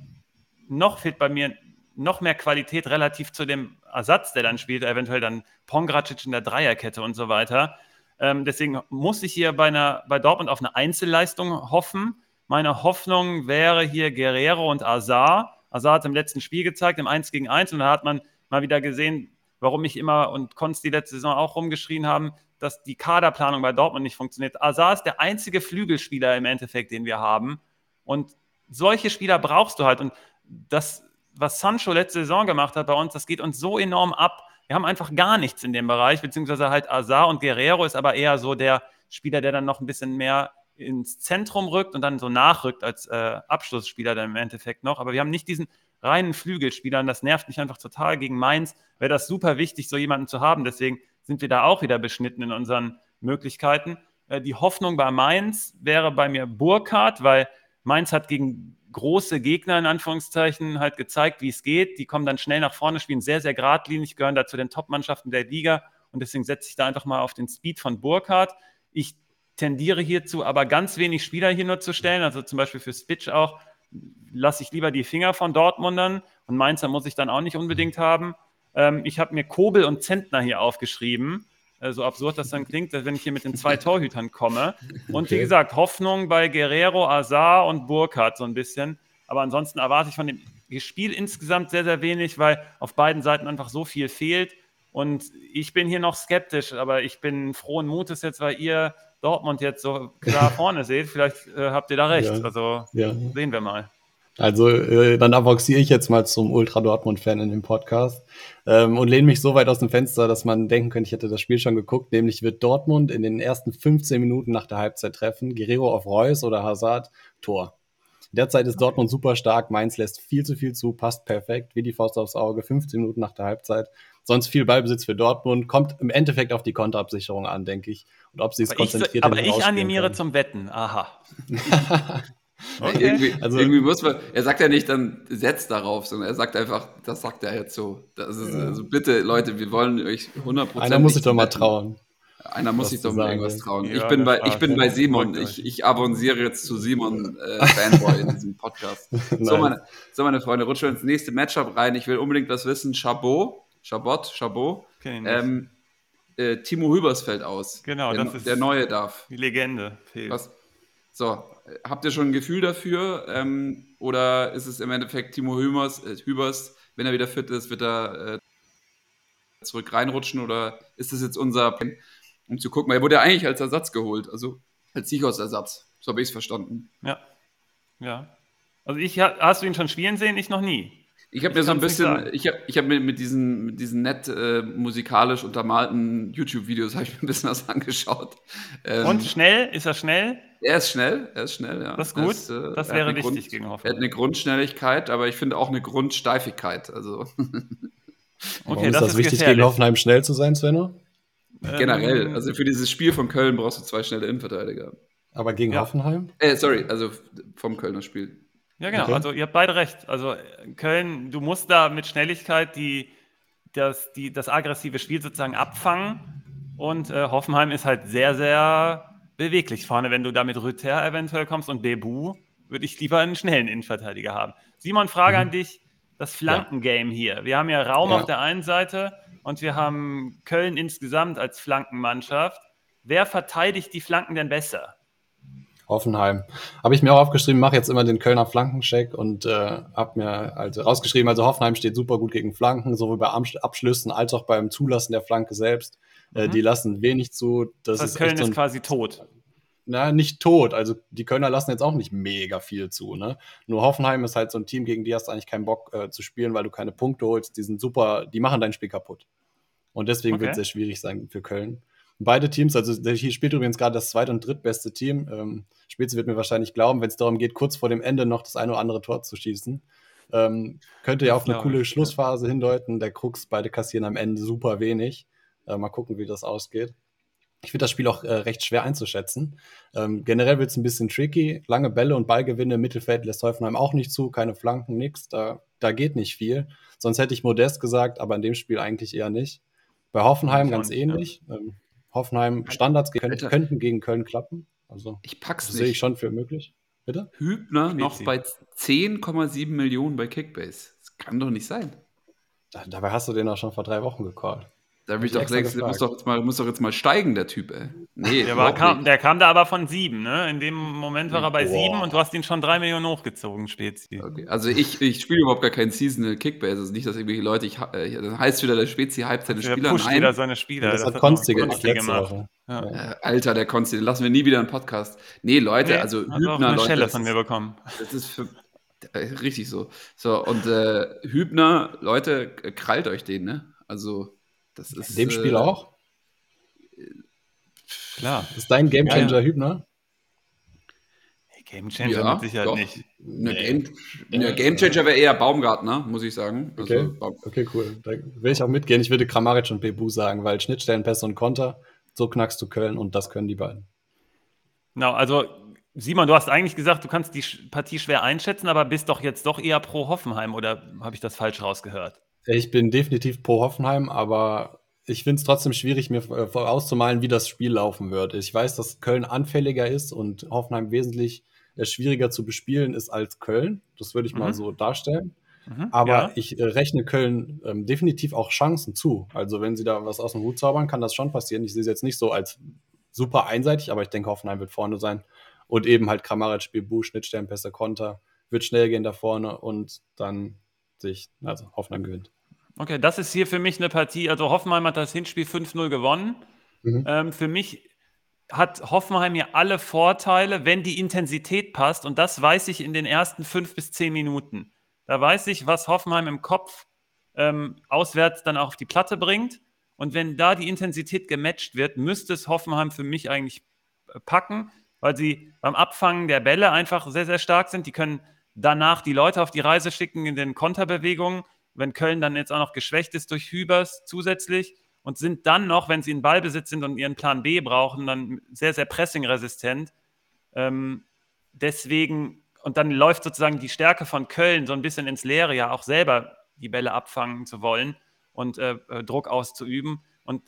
noch fehlt bei mir noch mehr Qualität relativ zu dem Ersatz, der dann spielt, eventuell dann Pongracic in der Dreierkette und so weiter. Ähm, deswegen muss ich hier bei, einer, bei Dortmund auf eine Einzelleistung hoffen. Meine Hoffnung wäre hier Guerrero und Azar. Azar hat im letzten Spiel gezeigt, im 1 gegen 1, und da hat man mal wieder gesehen, warum ich immer und Konst die letzte Saison auch rumgeschrien haben, dass die Kaderplanung bei Dortmund nicht funktioniert. Azar ist der einzige Flügelspieler im Endeffekt, den wir haben. Und solche Spieler brauchst du halt. Und das, was Sancho letzte Saison gemacht hat bei uns, das geht uns so enorm ab. Wir haben einfach gar nichts in dem Bereich, beziehungsweise halt Azar und Guerrero ist aber eher so der Spieler, der dann noch ein bisschen mehr ins Zentrum rückt und dann so nachrückt als äh, Abschlussspieler dann im Endeffekt noch. Aber wir haben nicht diesen reinen Flügelspieler und das nervt mich einfach total. Gegen Mainz wäre das super wichtig, so jemanden zu haben. Deswegen sind wir da auch wieder beschnitten in unseren Möglichkeiten. Äh, die Hoffnung bei Mainz wäre bei mir Burkhardt, weil Mainz hat gegen große Gegner in Anführungszeichen halt gezeigt, wie es geht. Die kommen dann schnell nach vorne, spielen sehr, sehr geradlinig, gehören da zu den Top-Mannschaften der Liga und deswegen setze ich da einfach mal auf den Speed von Burkhardt. Ich tendiere hierzu aber ganz wenig Spieler hier nur zu stellen, also zum Beispiel für Spitch auch lasse ich lieber die Finger von Dortmundern und Mainzer muss ich dann auch nicht unbedingt haben. Ähm, ich habe mir Kobel und Zentner hier aufgeschrieben. Äh, so absurd das dann klingt, wenn ich hier mit den zwei [LAUGHS] Torhütern komme. Und okay. wie gesagt, Hoffnung bei Guerrero, Azar und Burkhardt so ein bisschen. Aber ansonsten erwarte ich von dem Spiel insgesamt sehr, sehr wenig, weil auf beiden Seiten einfach so viel fehlt. Und ich bin hier noch skeptisch, aber ich bin frohen Mutes jetzt, weil ihr Dortmund jetzt so klar [LAUGHS] vorne seht. Vielleicht äh, habt ihr da recht. Ja. Also ja. sehen wir mal. Also äh, dann avanciere ich jetzt mal zum Ultra Dortmund-Fan in dem Podcast ähm, und lehne mich so weit aus dem Fenster, dass man denken könnte, ich hätte das Spiel schon geguckt. Nämlich wird Dortmund in den ersten 15 Minuten nach der Halbzeit treffen. Guerrero auf Reus oder Hazard, Tor. Derzeit ist Dortmund super stark. Mainz lässt viel zu viel zu, passt perfekt, wie die Faust aufs Auge. 15 Minuten nach der Halbzeit. Sonst viel Ballbesitz für Dortmund. Kommt im Endeffekt auf die Konterabsicherung an, denke ich. Und ob sie es konzentriert Aber ich animiere können. zum Wetten. Aha. [LAUGHS] Okay. Irgendwie, also, irgendwie muss man, er sagt ja nicht dann setzt darauf, sondern er sagt einfach, das sagt er jetzt so. Ist. Also bitte, Leute, wir wollen euch 100%. Einer muss sich doch mal trauen. Einer muss sich doch mal irgendwas trauen. Ja, ich bin bei, ich bin bei Simon. Ich, ich avanciere jetzt zu Simon äh, [LAUGHS] Fanboy in diesem Podcast. [LAUGHS] so, meine, so, meine Freunde, rutschen wir ins nächste Matchup rein. Ich will unbedingt was wissen. Chabot, Chabot, Chabot. Ähm, äh, Timo Hübers fällt aus. Genau, der, das ist der neue darf. Die Legende. Was, so, habt ihr schon ein Gefühl dafür? Ähm, oder ist es im Endeffekt Timo Hübers, äh, Hübers wenn er wieder fit ist, wird er äh, zurück reinrutschen? Oder ist das jetzt unser Plan, um zu gucken? Weil er wurde ja eigentlich als Ersatz geholt, also als Sichos-Ersatz. So habe ich es verstanden. Ja. Ja. Also ich, hast du ihn schon spielen sehen? Ich noch nie. Ich habe mir so ein bisschen, ich habe ich hab mir mit diesen, mit diesen nett äh, musikalisch untermalten YouTube-Videos habe ich mir ein bisschen was [LAUGHS] angeschaut. Ähm, Und schnell? Ist er schnell? Er ist schnell, er ist schnell, ja. Das ist gut. Das, äh, das wäre wichtig Grund, gegen Hoffenheim. Er hat eine Grundschnelligkeit, aber ich finde auch eine Grundsteifigkeit. Also. [LAUGHS] okay, Warum ist das, ist wichtig, gefährlich. gegen Hoffenheim schnell zu sein, Svenno? Ähm, Generell. Also für dieses Spiel von Köln brauchst du zwei schnelle Innenverteidiger. Aber gegen ja. Hoffenheim? Äh, sorry, also vom Kölner Spiel. Ja, genau. Okay. Also ihr habt beide recht. Also Köln, du musst da mit Schnelligkeit die, das, die, das aggressive Spiel sozusagen abfangen. Und äh, Hoffenheim ist halt sehr, sehr beweglich vorne. Wenn du da mit Rüther eventuell kommst und Bebu, würde ich lieber einen schnellen Innenverteidiger haben. Simon, Frage mhm. an dich. Das Flankengame ja. hier. Wir haben ja Raum ja. auf der einen Seite und wir haben Köln insgesamt als Flankenmannschaft. Wer verteidigt die Flanken denn besser? Hoffenheim. Habe ich mir auch aufgeschrieben, mache jetzt immer den Kölner Flankencheck und äh, habe mir also rausgeschrieben, also Hoffenheim steht super gut gegen Flanken, sowohl bei Abschlüssen als auch beim Zulassen der Flanke selbst. Äh, mhm. die lassen wenig zu. Das, das ist Köln so ist quasi tot. Na, nicht tot. Also die Kölner lassen jetzt auch nicht mega viel zu. Ne? Nur Hoffenheim ist halt so ein Team, gegen die hast du eigentlich keinen Bock äh, zu spielen, weil du keine Punkte holst. Die sind super, die machen dein Spiel kaputt. Und deswegen okay. wird es sehr schwierig sein für Köln. Beide Teams, also hier spielt übrigens gerade das zweit- und drittbeste Team. Ähm, Spitze wird mir wahrscheinlich glauben, wenn es darum geht, kurz vor dem Ende noch das eine oder andere Tor zu schießen. Ähm, könnte ja auf eine coole Schlussphase hindeuten. Der Krux, beide kassieren am Ende super wenig. Äh, mal gucken, wie das ausgeht. Ich finde das Spiel auch äh, recht schwer einzuschätzen. Ähm, generell wird es ein bisschen tricky. Lange Bälle und Ballgewinne im Mittelfeld lässt Hoffenheim auch nicht zu. Keine Flanken, nichts. Da, da geht nicht viel. Sonst hätte ich Modest gesagt, aber in dem Spiel eigentlich eher nicht. Bei Hoffenheim ganz ähnlich. Ja. Ähm, Hoffenheim Standards können, könnten gegen Köln klappen. Also ich pack's das sehe ich schon für möglich. Bitte? Hübner noch bei 10,7 Millionen bei Kickbase. Das kann doch nicht sein. Da, dabei hast du den auch schon vor drei Wochen gecallt. Da will ich doch längst, muss doch, jetzt mal, muss doch jetzt mal steigen, der Typ, ey. Nee, der, war, kam, der kam da aber von sieben, ne? In dem Moment war er bei Boah. sieben und du hast ihn schon drei Millionen hochgezogen, Spezi. Okay. Also ich, ich spiele überhaupt gar keinen Seasonal Kickbase. Also nicht, dass irgendwelche Leute, ich, äh, das heißt wieder, der Spezi hype seine Spieler. Pusht Nein. wieder seine Spieler. Das, das hat Konsti gemacht. Ja. Äh, Alter, der Konsti, den lassen wir nie wieder einen Podcast. Nee, Leute, nee, also Hübner, auch eine Leute, Schelle von mir bekommen. Das ist für, äh, richtig so. So, und äh, Hübner, Leute, krallt euch den, ne? Also das ist, In dem Spiel äh, auch? Klar. Ist dein Gamechanger ja, ja. Hübner? Gamechanger ja, mit Sicherheit doch. nicht. Eine Game, eine Gamechanger wäre eher Baumgartner, muss ich sagen. Also okay, okay cool. Da will ich auch mitgehen. Ich würde Kramaric und Bebu sagen, weil Schnittstellenpässe und Konter, so knackst du Köln und das können die beiden. Genau, also Simon, du hast eigentlich gesagt, du kannst die Partie schwer einschätzen, aber bist doch jetzt doch eher pro Hoffenheim oder habe ich das falsch rausgehört? Ich bin definitiv pro Hoffenheim, aber ich finde es trotzdem schwierig, mir vorauszumalen, wie das Spiel laufen wird. Ich weiß, dass Köln anfälliger ist und Hoffenheim wesentlich äh, schwieriger zu bespielen ist als Köln. Das würde ich mhm. mal so darstellen. Mhm, Aber ja. ich äh, rechne Köln ähm, definitiv auch Chancen zu. Also wenn sie da was aus dem Hut zaubern, kann das schon passieren. Ich sehe es jetzt nicht so als super einseitig, aber ich denke, Hoffenheim wird vorne sein. Und eben halt Kramaric, Bebu, Schnittstellenpässe, Konter, wird schnell gehen da vorne und dann sich, also Hoffenheim gewinnt. Okay, das ist hier für mich eine Partie. Also Hoffenheim hat das Hinspiel 5-0 gewonnen. Mhm. Ähm, für mich hat Hoffenheim hier alle Vorteile, wenn die Intensität passt. Und das weiß ich in den ersten fünf bis zehn Minuten. Da weiß ich, was Hoffenheim im Kopf ähm, auswärts dann auch auf die Platte bringt. Und wenn da die Intensität gematcht wird, müsste es Hoffenheim für mich eigentlich packen, weil sie beim Abfangen der Bälle einfach sehr, sehr stark sind. Die können danach die Leute auf die Reise schicken in den Konterbewegungen. Wenn Köln dann jetzt auch noch geschwächt ist durch Hübers zusätzlich und sind dann noch, wenn sie in Ballbesitz sind und ihren Plan B brauchen, dann sehr, sehr pressingresistent. Ähm, deswegen, und dann läuft sozusagen die Stärke von Köln so ein bisschen ins Leere, ja auch selber die Bälle abfangen zu wollen und äh, Druck auszuüben und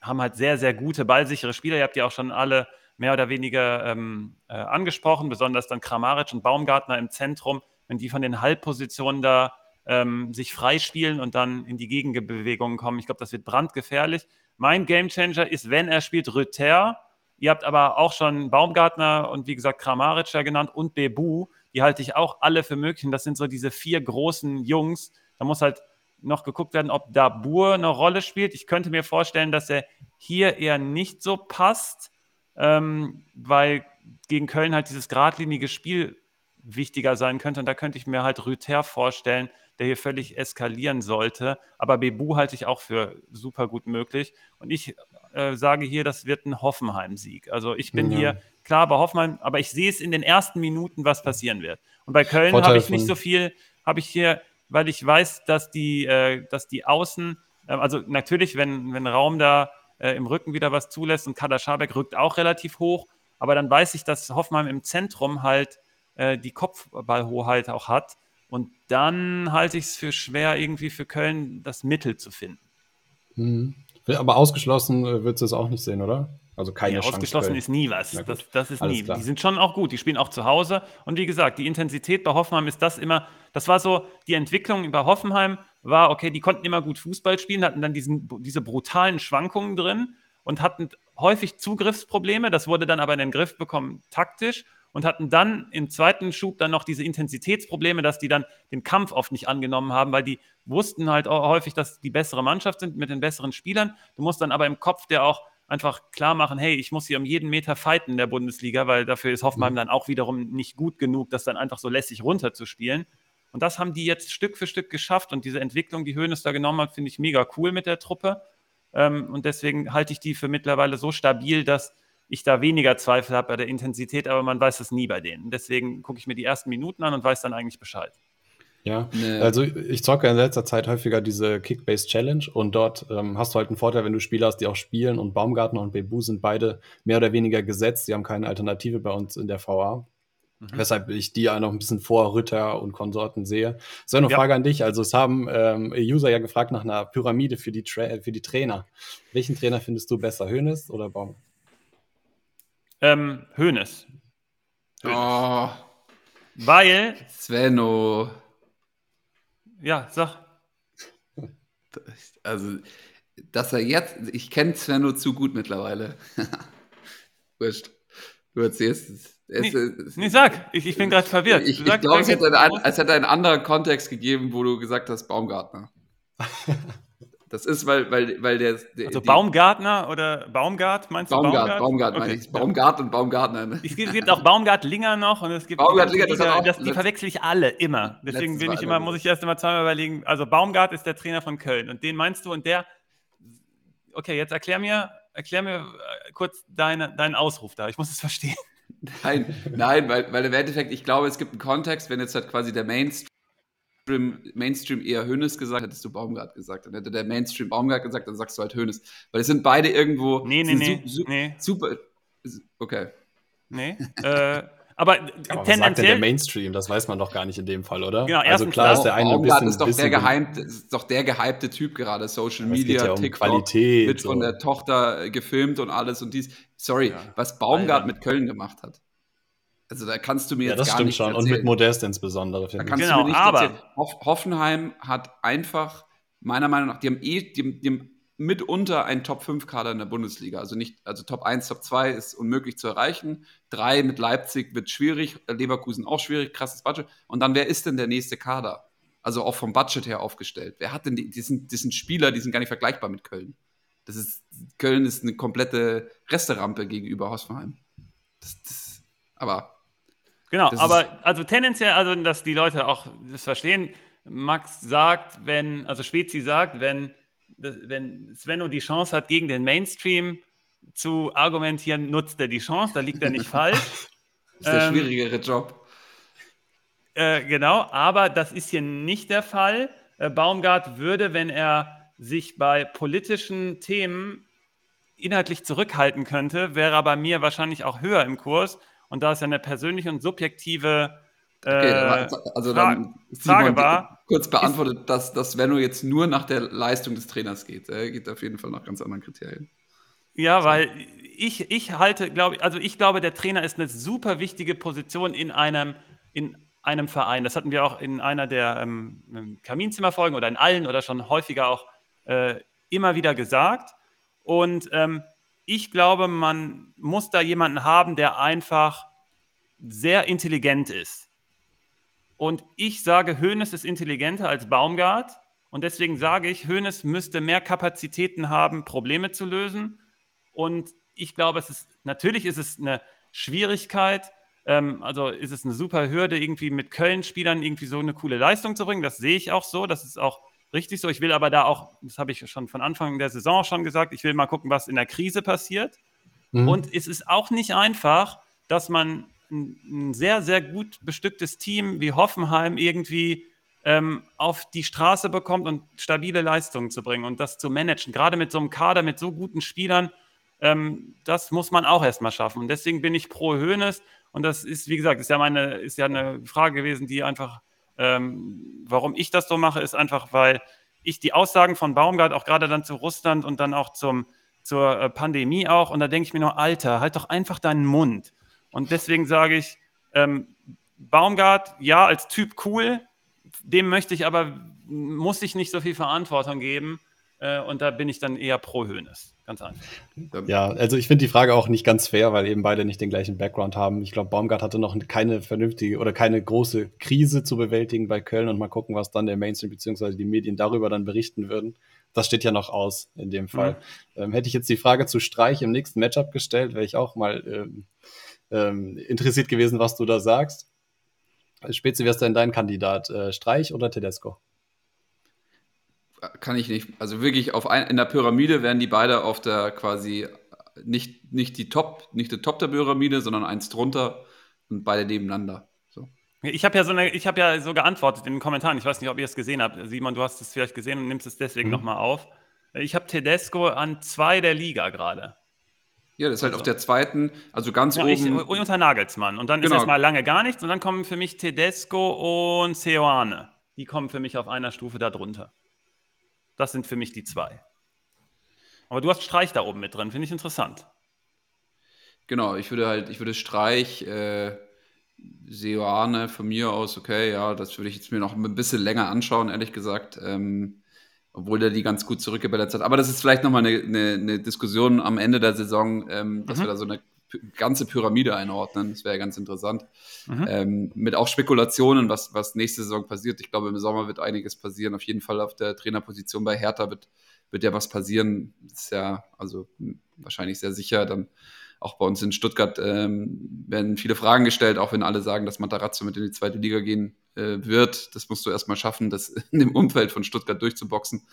haben halt sehr, sehr gute, ballsichere Spieler. Ihr habt ja auch schon alle mehr oder weniger ähm, äh, angesprochen, besonders dann Kramaric und Baumgartner im Zentrum, wenn die von den Halbpositionen da ähm, sich freispielen und dann in die Gegenbewegungen kommen. Ich glaube, das wird brandgefährlich. Mein Gamechanger ist, wenn er spielt, Rüther. Ihr habt aber auch schon Baumgartner und wie gesagt Kramaric ja genannt und Bebu. Die halte ich auch alle für möglich. Und das sind so diese vier großen Jungs. Da muss halt noch geguckt werden, ob Dabur eine Rolle spielt. Ich könnte mir vorstellen, dass er hier eher nicht so passt, ähm, weil gegen Köln halt dieses geradlinige Spiel wichtiger sein könnte. Und da könnte ich mir halt Rüther vorstellen, der hier völlig eskalieren sollte. Aber Bebu halte ich auch für super gut möglich. Und ich äh, sage hier, das wird ein Hoffenheim-Sieg. Also ich bin ja. hier klar bei Hoffenheim, aber ich sehe es in den ersten Minuten, was passieren wird. Und bei Köln habe ich nicht so viel, habe ich hier, weil ich weiß, dass die, äh, dass die Außen, äh, also natürlich, wenn, wenn Raum da äh, im Rücken wieder was zulässt und Kader Schabek rückt auch relativ hoch, aber dann weiß ich, dass Hoffenheim im Zentrum halt äh, die Kopfballhoheit auch hat. Und dann halte ich es für schwer, irgendwie für Köln das Mittel zu finden. Mhm. Aber ausgeschlossen äh, wird es auch nicht sehen, oder? Also keine nee, Ausgeschlossen ist nie was. Das, das, ist Alles nie. Klar. Die sind schon auch gut. Die spielen auch zu Hause. Und wie gesagt, die Intensität bei Hoffenheim ist das immer. Das war so die Entwicklung bei Hoffenheim war okay. Die konnten immer gut Fußball spielen, hatten dann diesen, diese brutalen Schwankungen drin und hatten häufig Zugriffsprobleme. Das wurde dann aber in den Griff bekommen taktisch und hatten dann im zweiten Schub dann noch diese Intensitätsprobleme, dass die dann den Kampf oft nicht angenommen haben, weil die wussten halt häufig, dass die bessere Mannschaft sind mit den besseren Spielern. Du musst dann aber im Kopf der auch einfach klar machen, hey, ich muss hier um jeden Meter fighten in der Bundesliga, weil dafür ist Hoffenheim mhm. dann auch wiederum nicht gut genug, das dann einfach so lässig runterzuspielen. Und das haben die jetzt Stück für Stück geschafft und diese Entwicklung, die Höhnes da genommen hat, finde ich mega cool mit der Truppe. Ähm, und deswegen halte ich die für mittlerweile so stabil, dass ich da weniger Zweifel habe bei der Intensität, aber man weiß es nie bei denen. Deswegen gucke ich mir die ersten Minuten an und weiß dann eigentlich Bescheid. Ja, nee. also ich zocke in letzter Zeit häufiger diese Kickbase Challenge und dort ähm, hast du halt einen Vorteil, wenn du Spieler hast, die auch spielen und Baumgartner und Bebu sind beide mehr oder weniger gesetzt. Die haben keine Alternative bei uns in der VA. Mhm. Weshalb ich die ja noch ein bisschen vor Ritter und Konsorten sehe. So eine ja. Frage an dich. Also es haben ähm, User ja gefragt nach einer Pyramide für die, Tra für die Trainer. Welchen Trainer findest du besser, Hönes oder Baum? Ähm, Hönes. Oh. Weil. Svenno. Ja, sag. [LAUGHS] Also, dass er jetzt, ich kenne Sven nur zu gut mittlerweile. [LAUGHS] Wurscht. Du erzählst es. Nee, nee, sag, ich, ich bin gerade verwirrt. Ich, ich glaube, es, es hätte einen anderen Kontext gegeben, wo du gesagt hast, Baumgartner. [LAUGHS] Das ist, weil, weil, weil der. der also Baumgartner oder Baumgart, meinst du? Baumgart, Baumgart, okay. meine ich. Baumgart und Baumgartner. Ne? Es gibt auch Baumgartlinger noch und es gibt. Baumgartlinger, das, das, das Die verwechsel ich alle, immer. Deswegen bin ich immer, muss ich erst immer zweimal überlegen. Also Baumgart ist der Trainer von Köln und den meinst du und der. Okay, jetzt erklär mir, erklär mir äh, kurz deine, deinen Ausruf da. Ich muss es verstehen. Nein, nein, weil, weil im Endeffekt, ich glaube, es gibt einen Kontext, wenn jetzt halt quasi der Mainstream Mainstream eher Hönes gesagt, hättest du Baumgart gesagt. Dann hätte der Mainstream Baumgart gesagt, dann sagst du halt Hönes. Weil es sind beide irgendwo. Nee, nee, nee. Su nee. Super. Okay. Nee. äh, aber, aber tendenziell. Was sagt denn der Mainstream? Das weiß man doch gar nicht in dem Fall, oder? Genau, also klar ist der eine ein bisschen, ist doch der geheimte, ist doch der gehypte Typ gerade, Social Media, ja um TikTok, Qualität, wird von der Tochter gefilmt und alles und dies. Sorry, ja. was Baumgart Alter. mit Köln gemacht hat. Also da kannst du mir ja, jetzt gar nicht schon. Erzählen. Und mit Modest insbesondere. Da kannst genau, du mir nicht aber erzählen. Hoffenheim hat einfach, meiner Meinung nach, die haben eh, die, die haben mitunter einen Top-5-Kader in der Bundesliga. Also nicht, also Top 1, Top 2 ist unmöglich zu erreichen. Drei mit Leipzig wird schwierig, Leverkusen auch schwierig, krasses Budget. Und dann, wer ist denn der nächste Kader? Also auch vom Budget her aufgestellt. Wer hat denn die, die sind, die sind Spieler, die sind gar nicht vergleichbar mit Köln. Das ist, Köln ist eine komplette Resterampe gegenüber Hoffenheim. Das, das, aber Genau, aber also tendenziell, also dass die Leute auch das verstehen, Max sagt, wenn, also Spezi sagt, wenn, wenn Svenno die Chance hat, gegen den Mainstream zu argumentieren, nutzt er die Chance, da liegt er nicht [LAUGHS] falsch. Das ist der ähm, schwierigere Job. Äh, genau, aber das ist hier nicht der Fall. Äh, Baumgart würde, wenn er sich bei politischen Themen inhaltlich zurückhalten könnte, wäre er bei mir wahrscheinlich auch höher im Kurs und da es ja eine persönliche und subjektive äh, okay, also dann Frage war. Kurz beantwortet, ist, dass, dass Svenno jetzt nur nach der Leistung des Trainers geht. Er geht auf jeden Fall nach ganz anderen Kriterien. Ja, weil ich, ich halte, glaube ich, also ich glaube, der Trainer ist eine super wichtige Position in einem, in einem Verein. Das hatten wir auch in einer der ähm, Kaminzimmerfolgen oder in allen oder schon häufiger auch äh, immer wieder gesagt. Und ähm, ich glaube, man muss da jemanden haben, der einfach sehr intelligent ist. Und ich sage, Hoeneß ist intelligenter als Baumgart. Und deswegen sage ich, Hoeneß müsste mehr Kapazitäten haben, Probleme zu lösen. Und ich glaube, es ist, natürlich ist es eine Schwierigkeit, ähm, also ist es eine super Hürde, irgendwie mit Köln-Spielern irgendwie so eine coole Leistung zu bringen. Das sehe ich auch so. Das ist auch richtig so. Ich will aber da auch, das habe ich schon von Anfang der Saison schon gesagt, ich will mal gucken, was in der Krise passiert. Mhm. Und es ist auch nicht einfach, dass man ein, sehr, sehr gut bestücktes Team wie Hoffenheim irgendwie ähm, auf die Straße bekommt und stabile Leistungen zu bringen und das zu managen. Gerade mit so einem Kader, mit so guten Spielern, ähm, das muss man auch erstmal schaffen. Und deswegen bin ich pro Hoeneß. Und das ist, wie gesagt, ist ja meine, ist ja eine Frage gewesen, die einfach ähm, warum ich das so mache, ist einfach, weil ich die Aussagen von Baumgart auch gerade dann zu Russland und dann auch zum, zur äh, Pandemie auch, und da denke ich mir nur, Alter, halt doch einfach deinen Mund. Und deswegen sage ich, ähm, Baumgart, ja, als Typ cool, dem möchte ich aber, muss ich nicht so viel Verantwortung geben. Äh, und da bin ich dann eher pro Höhnes. Ganz einfach. Ja, also ich finde die Frage auch nicht ganz fair, weil eben beide nicht den gleichen Background haben. Ich glaube, Baumgart hatte noch keine vernünftige oder keine große Krise zu bewältigen bei Köln und mal gucken, was dann der Mainstream bzw. die Medien darüber dann berichten würden. Das steht ja noch aus in dem Fall. Mhm. Ähm, hätte ich jetzt die Frage zu Streich im nächsten Matchup gestellt, wäre ich auch mal ähm, ähm, interessiert gewesen, was du da sagst. Spezi, wer ist denn dein Kandidat? Äh, Streich oder Tedesco? Kann ich nicht. Also wirklich auf ein, in der Pyramide werden die beide auf der quasi nicht, nicht die Top, nicht der Top der Pyramide, sondern eins drunter und beide nebeneinander. So. Ich habe ja so eine, ich habe ja so geantwortet in den Kommentaren. Ich weiß nicht, ob ihr es gesehen habt. Simon, du hast es vielleicht gesehen und nimmst es deswegen mhm. nochmal auf. Ich habe Tedesco an zwei der Liga gerade. Ja, das ist halt also. auf der zweiten, also ganz ja, oben. Ich, unter Nagelsmann. Und dann genau. ist erstmal lange gar nichts. Und dann kommen für mich Tedesco und Seoane. Die kommen für mich auf einer Stufe darunter. Das sind für mich die zwei. Aber du hast Streich da oben mit drin, finde ich interessant. Genau, ich würde halt, ich würde Streich, äh, Seoane von mir aus, okay, ja, das würde ich jetzt mir noch ein bisschen länger anschauen, ehrlich gesagt. Ähm, obwohl der die ganz gut zurückgebellert hat. Aber das ist vielleicht nochmal eine, eine, eine Diskussion am Ende der Saison, ähm, dass mhm. wir da so eine ganze Pyramide einordnen. Das wäre ganz interessant. Mhm. Ähm, mit auch Spekulationen, was, was nächste Saison passiert. Ich glaube, im Sommer wird einiges passieren. Auf jeden Fall auf der Trainerposition bei Hertha wird, wird ja was passieren. Das ist ja also wahrscheinlich sehr sicher. Dann auch bei uns in Stuttgart ähm, werden viele Fragen gestellt, auch wenn alle sagen, dass Matarazzo mit in die zweite Liga gehen äh, wird. Das musst du erstmal schaffen, das [LAUGHS] in dem Umfeld von Stuttgart durchzuboxen.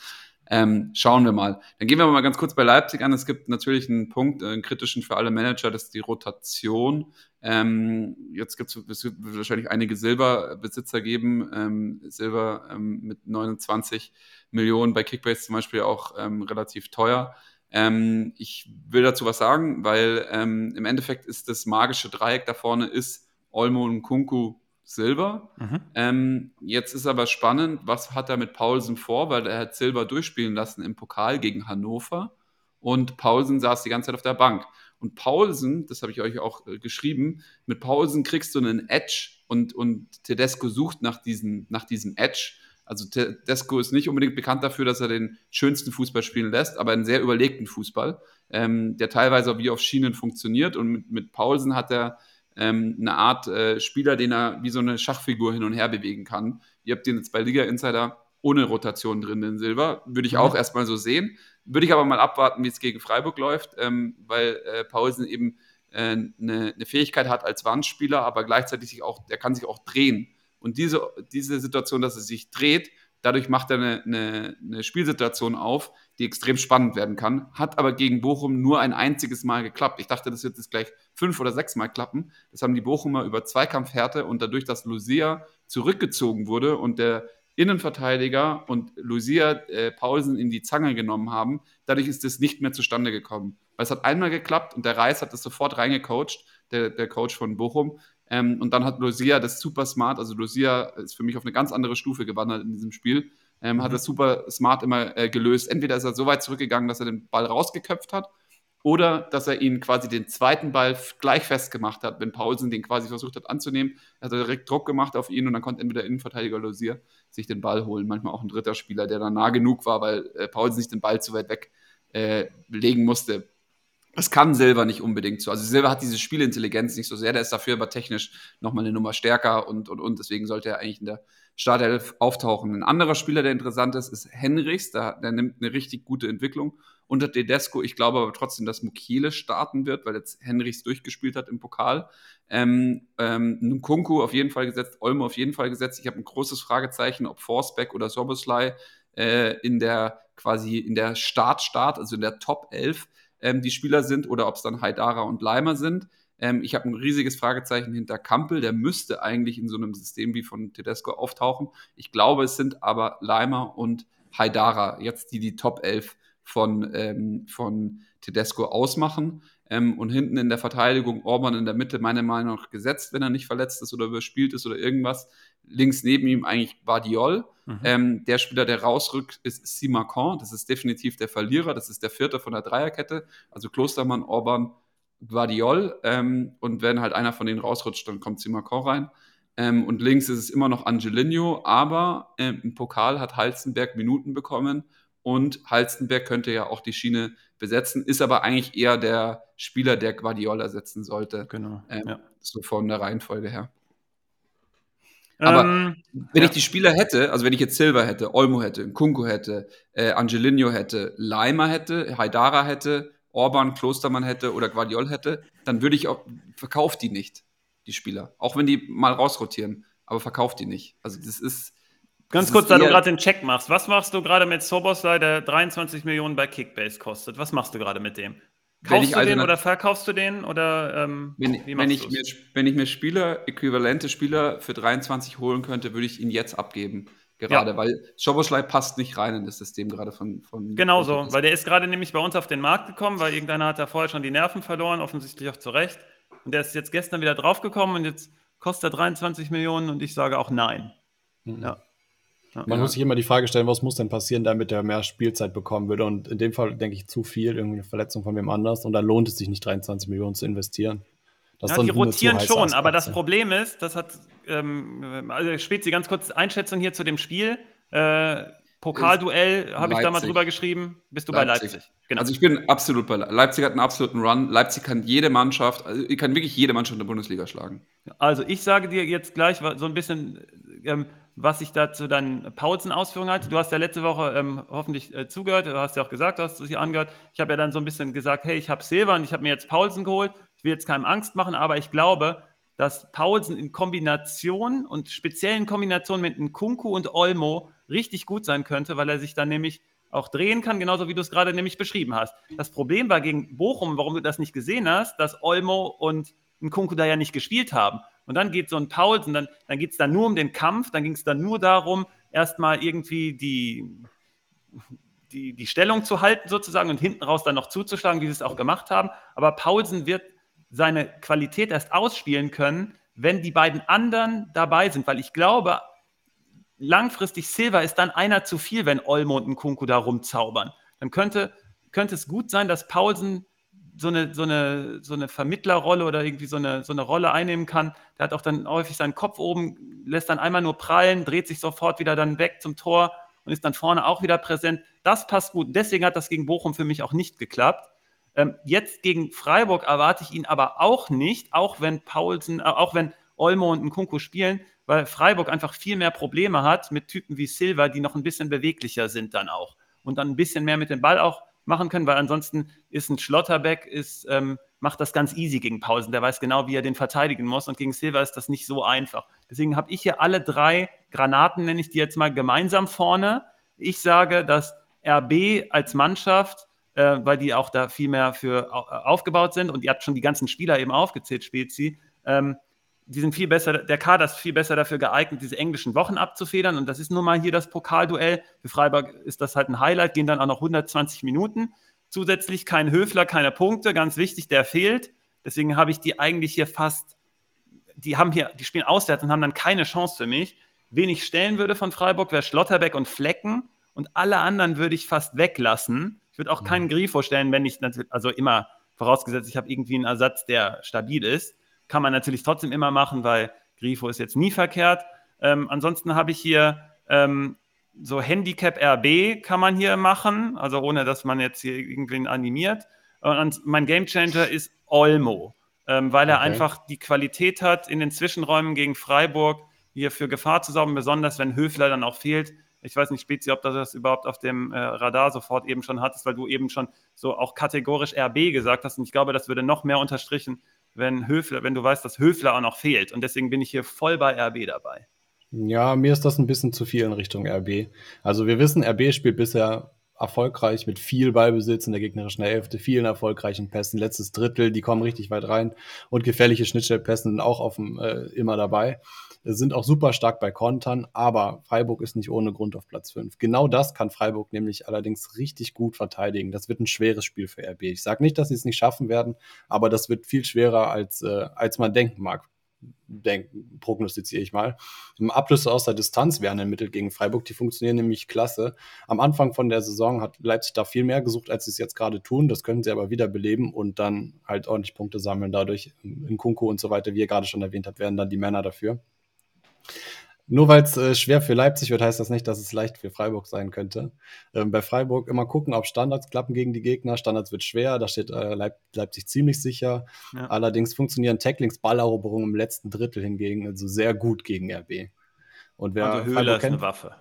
Ähm, schauen wir mal. Dann gehen wir mal ganz kurz bei Leipzig an. Es gibt natürlich einen Punkt, äh, einen kritischen für alle Manager, das ist die Rotation. Ähm, jetzt gibt es wahrscheinlich einige Silberbesitzer geben. Ähm, Silber ähm, mit 29 Millionen bei Kickbase zum Beispiel auch ähm, relativ teuer. Ähm, ich will dazu was sagen, weil im Endeffekt ist das magische Dreieck da vorne ist Olmo und Kunku Silber. Mhm. Ähm, jetzt ist aber spannend, was hat er mit Paulsen vor, weil er hat Silber durchspielen lassen im Pokal gegen Hannover und Paulsen saß die ganze Zeit auf der Bank. Und Paulsen, das habe ich euch auch äh, geschrieben, mit Paulsen kriegst du einen Edge und, und Tedesco sucht nach, diesen, nach diesem Edge also Tedesco ist nicht unbedingt bekannt dafür, dass er den schönsten Fußball spielen lässt, aber einen sehr überlegten Fußball, ähm, der teilweise auch wie auf Schienen funktioniert. Und mit, mit Paulsen hat er ähm, eine Art äh, Spieler, den er wie so eine Schachfigur hin und her bewegen kann. Ihr habt den jetzt bei Liga Insider ohne Rotation drin, den Silber. Würde ich mhm. auch erstmal so sehen. Würde ich aber mal abwarten, wie es gegen Freiburg läuft, ähm, weil äh, Paulsen eben äh, eine, eine Fähigkeit hat als Wandspieler, aber gleichzeitig sich auch, der kann sich auch drehen. Und diese, diese Situation, dass es sich dreht, dadurch macht er eine, eine, eine, Spielsituation auf, die extrem spannend werden kann. Hat aber gegen Bochum nur ein einziges Mal geklappt. Ich dachte, das wird jetzt gleich fünf oder sechs Mal klappen. Das haben die Bochumer über Zweikampfhärte und dadurch, dass Lucia zurückgezogen wurde und der Innenverteidiger und Lucia äh, Paulsen in die Zange genommen haben, dadurch ist es nicht mehr zustande gekommen. Weil es hat einmal geklappt und der Reis hat es sofort reingecoacht, der, der Coach von Bochum. Ähm, und dann hat Lucia das super smart, also Lucia ist für mich auf eine ganz andere Stufe gewandert in diesem Spiel, ähm, mhm. hat das super smart immer äh, gelöst. Entweder ist er so weit zurückgegangen, dass er den Ball rausgeköpft hat, oder dass er ihn quasi den zweiten Ball gleich festgemacht hat, wenn Paulsen den quasi versucht hat anzunehmen. Er hat direkt Druck gemacht auf ihn und dann konnte entweder Innenverteidiger Lucia sich den Ball holen, manchmal auch ein dritter Spieler, der dann nah genug war, weil äh, Paulsen sich den Ball zu weit weg äh, legen musste. Das kann Silver nicht unbedingt so. Also Silver hat diese Spielintelligenz nicht so sehr, der ist dafür aber technisch nochmal eine Nummer stärker und, und, und. Deswegen sollte er eigentlich in der Startelf auftauchen. Ein anderer Spieler, der interessant ist, ist Henrichs. Der, der nimmt eine richtig gute Entwicklung unter Tedesco. Ich glaube aber trotzdem, dass Mukiele starten wird, weil jetzt Henrichs durchgespielt hat im Pokal. Ähm, ähm, Nkunku auf jeden Fall gesetzt, Olmo auf jeden Fall gesetzt. Ich habe ein großes Fragezeichen, ob Forsbeck oder Soboslai äh, in der quasi in der Start-Start, also in der Top 11 ähm, die Spieler sind oder ob es dann Haidara und Leimer sind. Ähm, ich habe ein riesiges Fragezeichen hinter Kampel, der müsste eigentlich in so einem System wie von Tedesco auftauchen. Ich glaube, es sind aber Leimer und Haidara, jetzt die die Top 11 von, ähm, von Tedesco ausmachen. Ähm, und hinten in der Verteidigung Orban in der Mitte, meiner Meinung nach, gesetzt, wenn er nicht verletzt ist oder überspielt ist oder irgendwas. Links neben ihm eigentlich Badiol. Mhm. Ähm, der Spieler, der rausrückt, ist Simacan. Das ist definitiv der Verlierer. Das ist der vierte von der Dreierkette. Also Klostermann, Orban, Guardiol. Ähm, und wenn halt einer von denen rausrutscht, dann kommt Simacan rein. Ähm, und links ist es immer noch Angelino, aber ähm, im Pokal hat Halzenberg Minuten bekommen und Halstenberg könnte ja auch die Schiene besetzen, ist aber eigentlich eher der Spieler, der Guardiola setzen sollte. Genau. Ähm, ja. So von der Reihenfolge her. Aber ähm, wenn ja. ich die Spieler hätte, also wenn ich jetzt Silva hätte, Olmo hätte, Kunku hätte, äh, Angelino hätte, Leimer hätte, Haidara hätte, Orban, Klostermann hätte oder Guardiol hätte, dann würde ich auch, verkauft die nicht, die Spieler. Auch wenn die mal rausrotieren, aber verkauft die nicht. Also das ist, Ganz kurz, da du gerade den Check machst. Was machst du gerade mit Soboslai, der 23 Millionen bei Kickbase kostet? Was machst du gerade mit dem? Kaufst du den oder verkaufst du den? Oder, ähm, wenn, wenn, ich mir, wenn ich mir Spieler, äquivalente Spieler für 23 holen könnte, würde ich ihn jetzt abgeben. Gerade, ja. weil Schoboschlei passt nicht rein in das System gerade von. von genau so, weil der ist gerade nämlich bei uns auf den Markt gekommen, weil irgendeiner hat da vorher schon die Nerven verloren, offensichtlich auch zu Recht. Und der ist jetzt gestern wieder draufgekommen und jetzt kostet er 23 Millionen und ich sage auch nein. Mhm. Ja. Man ja. muss sich immer die Frage stellen, was muss denn passieren, damit er mehr Spielzeit bekommen würde. Und in dem Fall denke ich zu viel, irgendwie eine Verletzung von wem anders. Und da lohnt es sich nicht, 23 Millionen zu investieren. Das ja, die rotieren schon, aber das Problem ist, das hat, ähm, also Spezi, ganz kurz Einschätzung hier zu dem Spiel. Äh, Pokalduell habe ich da mal drüber geschrieben. Bist du Leipzig. bei Leipzig? Genau. Also ich bin absolut bei Leipzig. hat einen absoluten Run. Leipzig kann jede Mannschaft, also kann wirklich jede Mannschaft in der Bundesliga schlagen. Also ich sage dir jetzt gleich so ein bisschen, ähm, was ich da zu deinen Paulsen-Ausführungen halte. Du hast ja letzte Woche ähm, hoffentlich äh, zugehört. Du hast ja auch gesagt, du hast es hier angehört. Ich habe ja dann so ein bisschen gesagt, hey, ich habe Silva und ich habe mir jetzt Paulsen geholt. Ich will jetzt keinem Angst machen, aber ich glaube, dass Paulsen in Kombination und speziellen Kombinationen mit Nkunku und Olmo richtig gut sein könnte, weil er sich dann nämlich auch drehen kann, genauso wie du es gerade nämlich beschrieben hast. Das Problem war gegen Bochum, warum du das nicht gesehen hast, dass Olmo und Nkunku da ja nicht gespielt haben. Und dann geht so ein Paulsen, dann, dann geht es dann nur um den Kampf, dann ging es dann nur darum, erstmal irgendwie die, die, die Stellung zu halten sozusagen und hinten raus dann noch zuzuschlagen, wie sie es auch gemacht haben. Aber Paulsen wird seine Qualität erst ausspielen können, wenn die beiden anderen dabei sind, weil ich glaube, langfristig Silva ist dann einer zu viel, wenn Olmo und Kunku da rumzaubern. Dann könnte, könnte es gut sein, dass Paulsen so eine, so eine, so eine Vermittlerrolle oder irgendwie so eine, so eine Rolle einnehmen kann. Der hat auch dann häufig seinen Kopf oben, lässt dann einmal nur prallen, dreht sich sofort wieder dann weg zum Tor und ist dann vorne auch wieder präsent. Das passt gut. Deswegen hat das gegen Bochum für mich auch nicht geklappt. Ähm, jetzt gegen Freiburg erwarte ich ihn aber auch nicht, auch wenn Paulsen, äh, auch wenn Olmo und Nkunku spielen, weil Freiburg einfach viel mehr Probleme hat mit Typen wie Silva, die noch ein bisschen beweglicher sind dann auch und dann ein bisschen mehr mit dem Ball auch machen können, weil ansonsten ist ein Schlotterbeck, ist, ähm, macht das ganz easy gegen Pausen. Der weiß genau, wie er den verteidigen muss und gegen Silva ist das nicht so einfach. Deswegen habe ich hier alle drei Granaten, nenne ich die jetzt mal gemeinsam vorne. Ich sage, dass RB als Mannschaft, äh, weil die auch da viel mehr für aufgebaut sind und ihr habt schon die ganzen Spieler eben aufgezählt, spielt sie, ähm, die sind viel besser, der Kader ist viel besser dafür geeignet, diese englischen Wochen abzufedern. Und das ist nun mal hier das Pokalduell. Für Freiburg ist das halt ein Highlight, gehen dann auch noch 120 Minuten. Zusätzlich kein Höfler, keine Punkte, ganz wichtig, der fehlt. Deswegen habe ich die eigentlich hier fast, die haben hier, die spielen auswärts und haben dann keine Chance für mich. Wen ich stellen würde von Freiburg wäre Schlotterbeck und Flecken und alle anderen würde ich fast weglassen. Ich würde auch keinen mhm. Grifo stellen, wenn ich, also immer vorausgesetzt, ich habe irgendwie einen Ersatz, der stabil ist. Kann man natürlich trotzdem immer machen, weil Grifo ist jetzt nie verkehrt. Ähm, ansonsten habe ich hier ähm, so Handicap RB kann man hier machen, also ohne dass man jetzt hier irgendwen animiert. Und mein Gamechanger ist Olmo, ähm, weil er okay. einfach die Qualität hat, in den Zwischenräumen gegen Freiburg hier für Gefahr zu sorgen, besonders wenn Höfler dann auch fehlt. Ich weiß nicht, Spezi, ob du das überhaupt auf dem äh, Radar sofort eben schon hattest, weil du eben schon so auch kategorisch RB gesagt hast. Und ich glaube, das würde noch mehr unterstrichen, wenn Höfler, wenn du weißt, dass Höfler auch noch fehlt. Und deswegen bin ich hier voll bei RB dabei. Ja, mir ist das ein bisschen zu viel in Richtung RB. Also wir wissen, RB spielt bisher erfolgreich mit viel Ballbesitz in der gegnerischen Hälfte, vielen erfolgreichen Pässen, letztes Drittel, die kommen richtig weit rein und gefährliche Schnittstellpässen sind auch dem, äh, immer dabei sind auch super stark bei Kontern, aber Freiburg ist nicht ohne Grund auf Platz 5. Genau das kann Freiburg nämlich allerdings richtig gut verteidigen. Das wird ein schweres Spiel für RB. Ich sage nicht, dass sie es nicht schaffen werden, aber das wird viel schwerer, als, äh, als man denken mag. Denken, prognostiziere ich mal. Ablüsse aus der Distanz wären ein Mittel gegen Freiburg, die funktionieren nämlich klasse. Am Anfang von der Saison hat Leipzig da viel mehr gesucht, als sie es jetzt gerade tun. Das können sie aber wieder beleben und dann halt ordentlich Punkte sammeln. Dadurch in Kunku und so weiter, wie ihr gerade schon erwähnt habt, werden dann die Männer dafür. Nur weil es äh, schwer für Leipzig wird, heißt das nicht, dass es leicht für Freiburg sein könnte. Ähm, bei Freiburg immer gucken, ob Standards klappen gegen die Gegner. Standards wird schwer, da steht äh, Leip Leipzig ziemlich sicher. Ja. Allerdings funktionieren Tacklings, Balleroberungen im letzten Drittel hingegen also sehr gut gegen RB. Und wer also Höhler ist kennt, eine Waffe.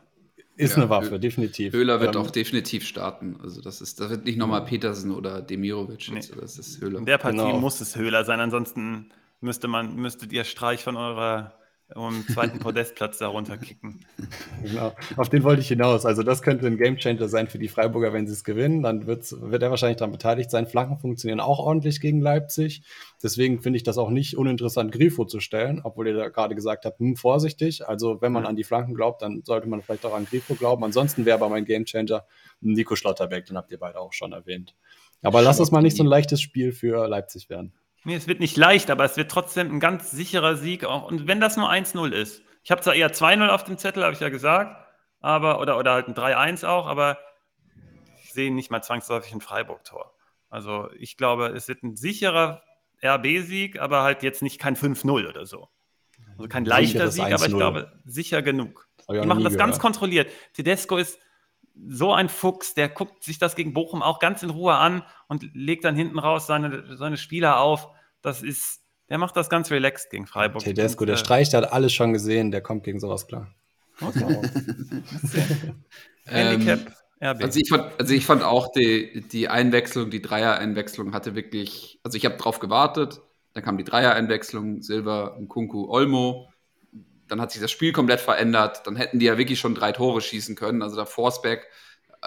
Ist ja, eine Waffe, definitiv. Höhler wird ähm, auch definitiv starten. Also das ist, das wird nicht nochmal Petersen oder Demirovic. Nee. das ist Höhler. In der Partie genau. muss es Höhler sein, ansonsten müsste man, müsstet ihr Streich von eurer um zweiten Podestplatz darunter kicken. Genau, auf den wollte ich hinaus. Also das könnte ein Gamechanger sein für die Freiburger, wenn sie es gewinnen. Dann wird er wahrscheinlich daran beteiligt sein. Flanken funktionieren auch ordentlich gegen Leipzig. Deswegen finde ich das auch nicht uninteressant, Grifo zu stellen, obwohl ihr da gerade gesagt habt, hm, vorsichtig. Also wenn man ja. an die Flanken glaubt, dann sollte man vielleicht auch an Grifo glauben. Ansonsten wäre aber mein Gamechanger Nico Schlotterbeck, den habt ihr beide auch schon erwähnt. Aber lass es mal nicht so ein leichtes Spiel für Leipzig werden. Nee, es wird nicht leicht, aber es wird trotzdem ein ganz sicherer Sieg. Auch. Und wenn das nur 1-0 ist. Ich habe zwar eher 2-0 auf dem Zettel, habe ich ja gesagt, aber, oder, oder halt ein 3-1 auch, aber ich sehe nicht mal zwangsläufig ein Freiburg-Tor. Also ich glaube, es wird ein sicherer RB-Sieg, aber halt jetzt nicht kein 5-0 oder so. Also kein leichter Sieg, aber ich glaube, sicher genug. Die machen das ganz kontrolliert. Tedesco ist so ein Fuchs, der guckt sich das gegen Bochum auch ganz in Ruhe an und legt dann hinten raus seine, seine Spieler auf. Das ist, der macht das ganz relaxed gegen Freiburg. Tedesco, der äh, Streich, der hat alles schon gesehen, der kommt gegen sowas klar. [LAUGHS] Handicap. Ähm, also ich, fand, also ich fand auch die, die Einwechslung, die Dreier-Einwechslung hatte wirklich, also ich habe drauf gewartet, dann kam die Dreier-Einwechslung, Silber, Kunku, Olmo, dann hat sich das Spiel komplett verändert, dann hätten die ja wirklich schon drei Tore schießen können, also der Forsberg äh,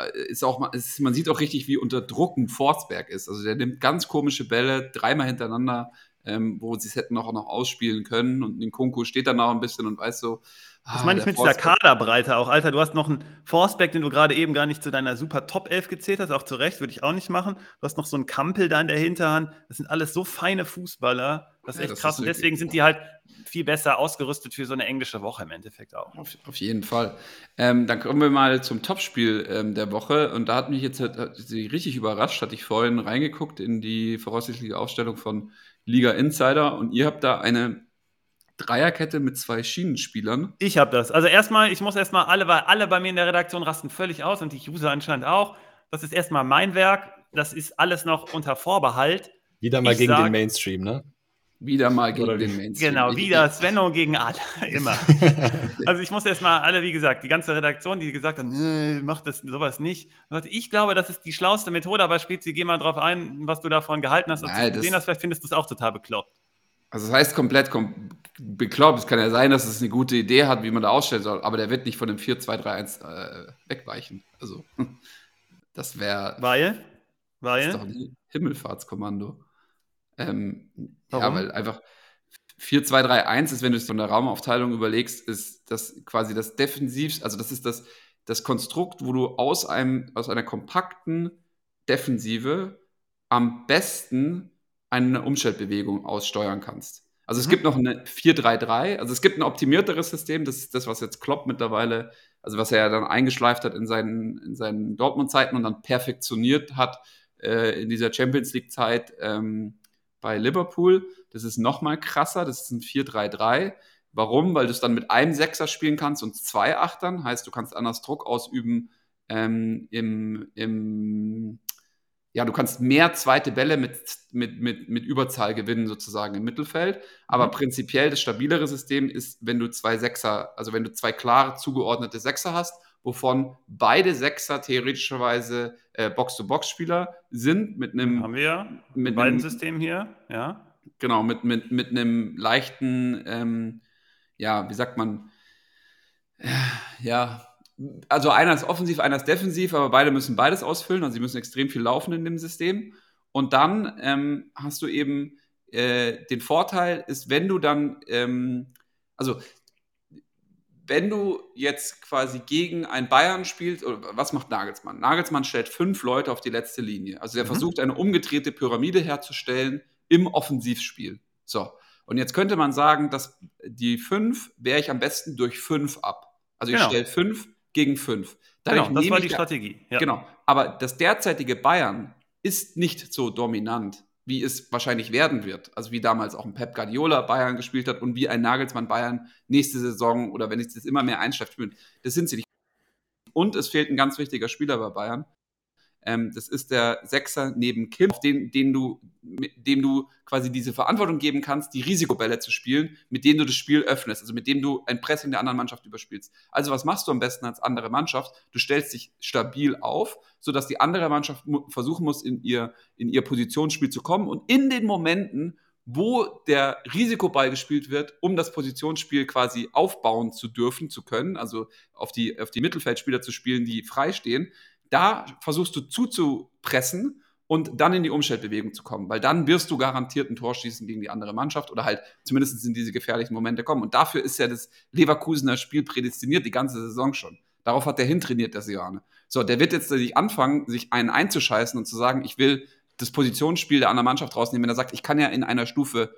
ist auch, ist, man sieht auch richtig, wie unter Druck ein Forsberg ist, also der nimmt ganz komische Bälle, dreimal hintereinander, ähm, wo sie es hätten auch noch ausspielen können und Kunku steht dann noch ein bisschen und weiß so, das ah, meine ich mit dieser Kaderbreite auch. Alter, du hast noch einen Forceback, den du gerade eben gar nicht zu deiner super Top 11 gezählt hast, auch zu Recht, würde ich auch nicht machen. Du hast noch so einen Kampel da in der Hinterhand. Das sind alles so feine Fußballer. Das ist echt ja, das krass. Ist und deswegen sind die halt viel besser ausgerüstet für so eine englische Woche im Endeffekt auch. Auf, auf jeden Fall. Ähm, dann kommen wir mal zum Topspiel ähm, der Woche. Und da hat mich jetzt hat sie richtig überrascht, hatte ich vorhin reingeguckt in die voraussichtliche Aufstellung von Liga Insider. Und ihr habt da eine Dreierkette mit zwei Schienenspielern. Ich habe das. Also erstmal, ich muss erstmal alle, weil alle bei mir in der Redaktion rasten völlig aus und die User anscheinend auch. Das ist erstmal mein Werk. Das ist alles noch unter Vorbehalt. Wieder mal ich gegen sag, den Mainstream, ne? Wieder mal gegen den Mainstream. Genau, wieder Svenno gegen alle, [LAUGHS] immer. [LAUGHS] also ich muss erstmal alle, wie gesagt, die ganze Redaktion, die gesagt haben, nee, mach das sowas nicht. Ich glaube, das ist die schlauste Methode, aber Spezi, geh mal drauf ein, was du davon gehalten hast, Nein, gesehen hast, vielleicht findest du es auch total bekloppt. Also das heißt komplett kom bekloppt. Es kann ja sein, dass es eine gute Idee hat, wie man da ausstellen soll, aber der wird nicht von dem 4-2-3-1 äh, wegweichen. Also [LAUGHS] das wäre. Weil? Weil? Das ist doch ein Himmelfahrtskommando. Ähm, ja, weil einfach 4-2-3-1 ist, wenn du es von der Raumaufteilung überlegst, ist das quasi das Defensiv, also das ist das, das Konstrukt, wo du aus einem, aus einer kompakten Defensive am besten eine Umschaltbewegung aussteuern kannst. Also es mhm. gibt noch eine 4-3-3, also es gibt ein optimierteres System, das ist das, was jetzt Klopp mittlerweile, also was er ja dann eingeschleift hat in seinen, in seinen Dortmund-Zeiten und dann perfektioniert hat äh, in dieser Champions League-Zeit ähm, bei Liverpool. Das ist noch mal krasser, das ist ein 4-3-3. Warum? Weil du es dann mit einem Sechser spielen kannst und zwei Achtern, heißt du kannst anders Druck ausüben ähm, im, im ja, du kannst mehr zweite Bälle mit, mit, mit, mit Überzahl gewinnen, sozusagen im Mittelfeld. Aber mhm. prinzipiell das stabilere System ist, wenn du zwei Sechser, also wenn du zwei klare zugeordnete Sechser hast, wovon beide Sechser theoretischerweise äh, Box-to-Box-Spieler sind, mit einem. Haben wir mit beiden System hier, ja. Genau, mit, mit, mit einem leichten, ähm, ja, wie sagt man, ja, also einer ist offensiv, einer ist defensiv, aber beide müssen beides ausfüllen. Also sie müssen extrem viel laufen in dem System. Und dann ähm, hast du eben äh, den Vorteil, ist, wenn du dann, ähm, also wenn du jetzt quasi gegen ein Bayern spielst, was macht Nagelsmann? Nagelsmann stellt fünf Leute auf die letzte Linie. Also er mhm. versucht eine umgedrehte Pyramide herzustellen im Offensivspiel. So. Und jetzt könnte man sagen, dass die fünf wehre ich am besten durch fünf ab. Also ich genau. stelle fünf gegen fünf. Dadurch genau, das war die Strategie. Ja. Genau. Aber das derzeitige Bayern ist nicht so dominant, wie es wahrscheinlich werden wird. Also wie damals auch ein Pep Guardiola Bayern gespielt hat und wie ein Nagelsmann Bayern nächste Saison oder wenn es das immer mehr einschläft spielt. Das sind sie nicht. Und es fehlt ein ganz wichtiger Spieler bei Bayern. Ähm, das ist der Sechser neben Kim, den, den du, dem du quasi diese Verantwortung geben kannst, die Risikobälle zu spielen, mit denen du das Spiel öffnest, also mit dem du ein Pressing der anderen Mannschaft überspielst. Also was machst du am besten als andere Mannschaft? Du stellst dich stabil auf, sodass die andere Mannschaft versuchen muss, in ihr, in ihr Positionsspiel zu kommen und in den Momenten, wo der Risikoball gespielt wird, um das Positionsspiel quasi aufbauen zu dürfen, zu können, also auf die, auf die Mittelfeldspieler zu spielen, die freistehen, da versuchst du zuzupressen und dann in die Umstellbewegung zu kommen, weil dann wirst du garantiert ein Tor schießen gegen die andere Mannschaft oder halt zumindest in diese gefährlichen Momente kommen. Und dafür ist ja das Leverkusener Spiel prädestiniert die ganze Saison schon. Darauf hat der hintrainiert, der Siane. So, der wird jetzt sich anfangen, sich einen einzuscheißen und zu sagen, ich will das Positionsspiel der anderen Mannschaft rausnehmen. Wenn er sagt, ich kann ja in einer Stufe,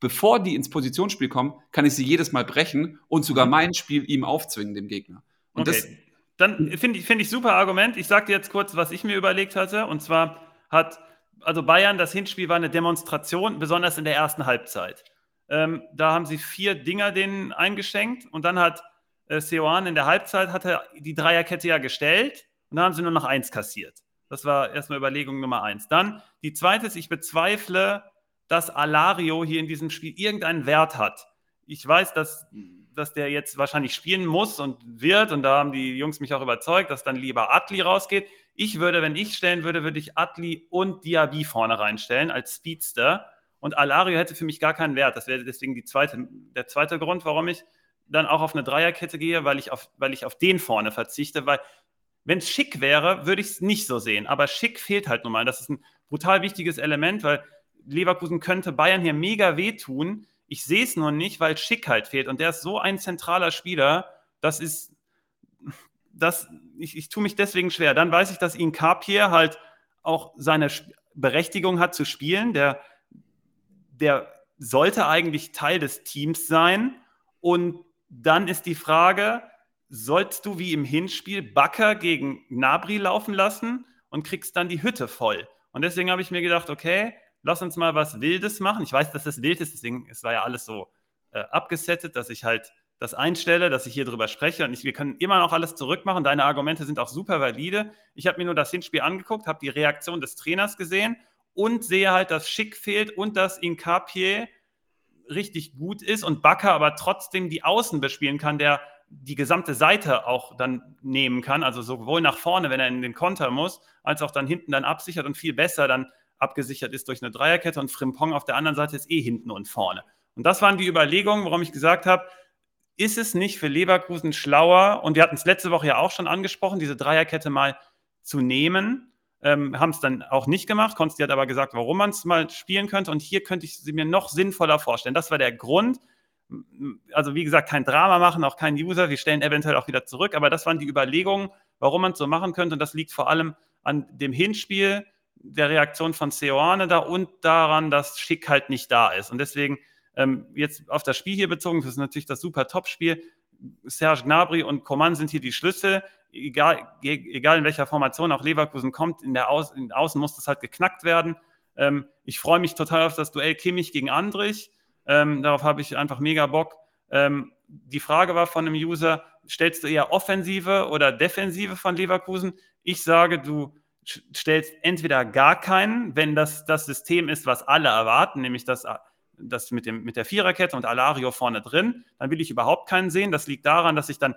bevor die ins Positionsspiel kommen, kann ich sie jedes Mal brechen und sogar mhm. mein Spiel ihm aufzwingen, dem Gegner. Und okay. Dann finde ich, find ich super Argument. Ich sage dir jetzt kurz, was ich mir überlegt hatte. Und zwar hat, also Bayern, das Hinspiel war eine Demonstration, besonders in der ersten Halbzeit. Ähm, da haben sie vier Dinger denen eingeschenkt und dann hat äh, Seoane in der Halbzeit hat er die Dreierkette ja gestellt und dann haben sie nur noch eins kassiert. Das war erstmal Überlegung Nummer eins. Dann die zweite ist, ich bezweifle, dass Alario hier in diesem Spiel irgendeinen Wert hat. Ich weiß, dass, dass der jetzt wahrscheinlich spielen muss und wird, und da haben die Jungs mich auch überzeugt, dass dann lieber Atli rausgeht. Ich würde, wenn ich stellen würde, würde ich Atli und Diaby vorne reinstellen als Speedster. Und Alario hätte für mich gar keinen Wert. Das wäre deswegen zweite, der zweite Grund, warum ich dann auch auf eine Dreierkette gehe, weil ich auf, weil ich auf den vorne verzichte, weil wenn es schick wäre, würde ich es nicht so sehen. Aber schick fehlt halt nun mal. Das ist ein brutal wichtiges Element, weil Leverkusen könnte Bayern hier mega wehtun. Ich sehe es nur nicht, weil schick halt fehlt. Und der ist so ein zentraler Spieler, das ist, das, ich, ich tue mich deswegen schwer. Dann weiß ich, dass ihn Carpier halt auch seine Berechtigung hat zu spielen. Der, der sollte eigentlich Teil des Teams sein. Und dann ist die Frage, sollst du wie im Hinspiel Bakker gegen Nabri laufen lassen und kriegst dann die Hütte voll. Und deswegen habe ich mir gedacht, okay, lass uns mal was Wildes machen. Ich weiß, dass das wild ist, deswegen, es war ja alles so äh, abgesettet, dass ich halt das einstelle, dass ich hier drüber spreche und ich, wir können immer noch alles zurückmachen. Deine Argumente sind auch super valide. Ich habe mir nur das Hinspiel angeguckt, habe die Reaktion des Trainers gesehen und sehe halt, dass Schick fehlt und dass Incapier richtig gut ist und Bakker aber trotzdem die Außen bespielen kann, der die gesamte Seite auch dann nehmen kann, also sowohl nach vorne, wenn er in den Konter muss, als auch dann hinten dann absichert und viel besser dann abgesichert ist durch eine Dreierkette und Frimpong auf der anderen Seite ist eh hinten und vorne. Und das waren die Überlegungen, warum ich gesagt habe, ist es nicht für Leverkusen schlauer, und wir hatten es letzte Woche ja auch schon angesprochen, diese Dreierkette mal zu nehmen, ähm, haben es dann auch nicht gemacht. Konsti hat aber gesagt, warum man es mal spielen könnte. Und hier könnte ich sie mir noch sinnvoller vorstellen. Das war der Grund, also wie gesagt, kein Drama machen, auch kein User. Wir stellen eventuell auch wieder zurück. Aber das waren die Überlegungen, warum man es so machen könnte. Und das liegt vor allem an dem Hinspiel, der Reaktion von Seoane da und daran, dass Schick halt nicht da ist. Und deswegen ähm, jetzt auf das Spiel hier bezogen, das ist natürlich das super Top-Spiel. Serge Gnabry und Coman sind hier die Schlüssel. Egal, egal in welcher Formation auch Leverkusen kommt, in der Au in Außen muss das halt geknackt werden. Ähm, ich freue mich total auf das Duell Kimmich gegen Andrich. Ähm, darauf habe ich einfach mega Bock. Ähm, die Frage war von einem User, stellst du eher Offensive oder Defensive von Leverkusen? Ich sage, du stellst entweder gar keinen, wenn das das System ist, was alle erwarten, nämlich das, das mit, dem, mit der Viererkette und Alario vorne drin, dann will ich überhaupt keinen sehen. Das liegt daran, dass ich dann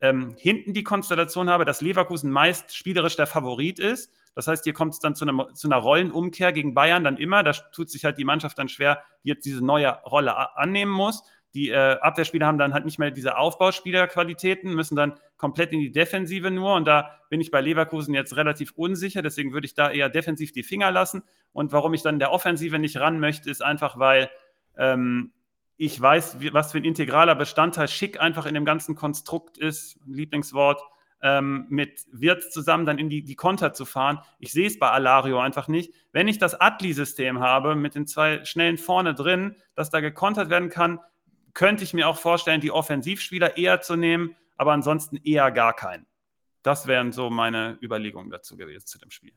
ähm, hinten die Konstellation habe, dass Leverkusen meist spielerisch der Favorit ist das heißt, hier kommt es dann zu, einem, zu, einer Rollenumkehr gegen Bayern dann immer. Da tut sich halt die Mannschaft dann schwer, die jetzt diese neue Rolle annehmen muss. Die äh, Abwehrspieler haben dann halt nicht mehr diese Aufbauspielerqualitäten, müssen dann komplett in die Defensive nur. Und da bin ich bei Leverkusen jetzt relativ unsicher. Deswegen würde ich da eher defensiv die Finger lassen. Und warum ich dann der Offensive nicht ran möchte, ist einfach, weil ähm, ich weiß, wie, was für ein integraler Bestandteil Schick einfach in dem ganzen Konstrukt ist. Lieblingswort ähm, mit Wirtz zusammen dann in die, die Konter zu fahren. Ich sehe es bei Alario einfach nicht. Wenn ich das Atli-System habe mit den zwei Schnellen vorne drin, dass da gekontert werden kann, könnte ich mir auch vorstellen, die Offensivspieler eher zu nehmen, aber ansonsten eher gar keinen. Das wären so meine Überlegungen dazu gewesen zu dem Spiel.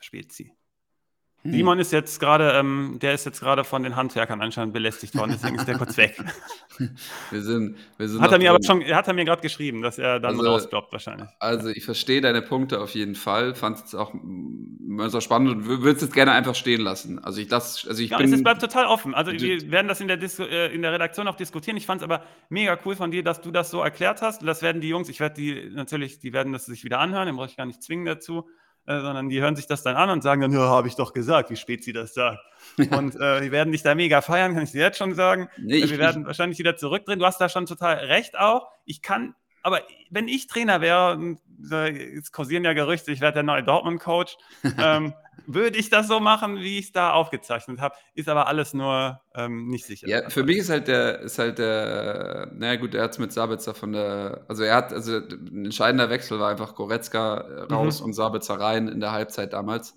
Spezi. Hm. Simon ist jetzt gerade, ähm, der ist jetzt gerade von den Handwerkern anscheinend belästigt worden, deswegen ist der kurz weg. [LAUGHS] Wir sind, wir sind hat er mir aber schon, hat er mir gerade geschrieben, dass er dann also, rausblockt wahrscheinlich. Also ich verstehe deine Punkte auf jeden Fall, fand es auch so spannend und würde es jetzt gerne einfach stehen lassen. Also ich lasse, also ich ja, bin, es bleibt total offen. Also wir werden das in der, Dis äh, in der Redaktion auch diskutieren. Ich fand es aber mega cool von dir, dass du das so erklärt hast. Das werden die Jungs, ich werde die natürlich, die werden das sich wieder anhören, den brauche ich gar nicht zwingen dazu. Äh, sondern die hören sich das dann an und sagen dann, ja, habe ich doch gesagt, wie spät sie das sagt. und äh, die werden dich da mega feiern, kann ich dir jetzt schon sagen. Nee, ich, wir werden ich, wahrscheinlich wieder zurückdrehen. Du hast da schon total recht auch. Ich kann, aber wenn ich Trainer wäre, es kursieren ja Gerüchte, ich werde der neue Dortmund-Coach, [LAUGHS] ähm, würde ich das so machen, wie ich es da aufgezeichnet habe. Ist aber alles nur ähm, nicht sicher. Ja, für mich ist halt der, ist halt der, naja gut, er hat es mit Sabitzer von der, also er hat, also ein entscheidender Wechsel war einfach Goretzka äh, raus mhm. und Sabitzer rein in der Halbzeit damals.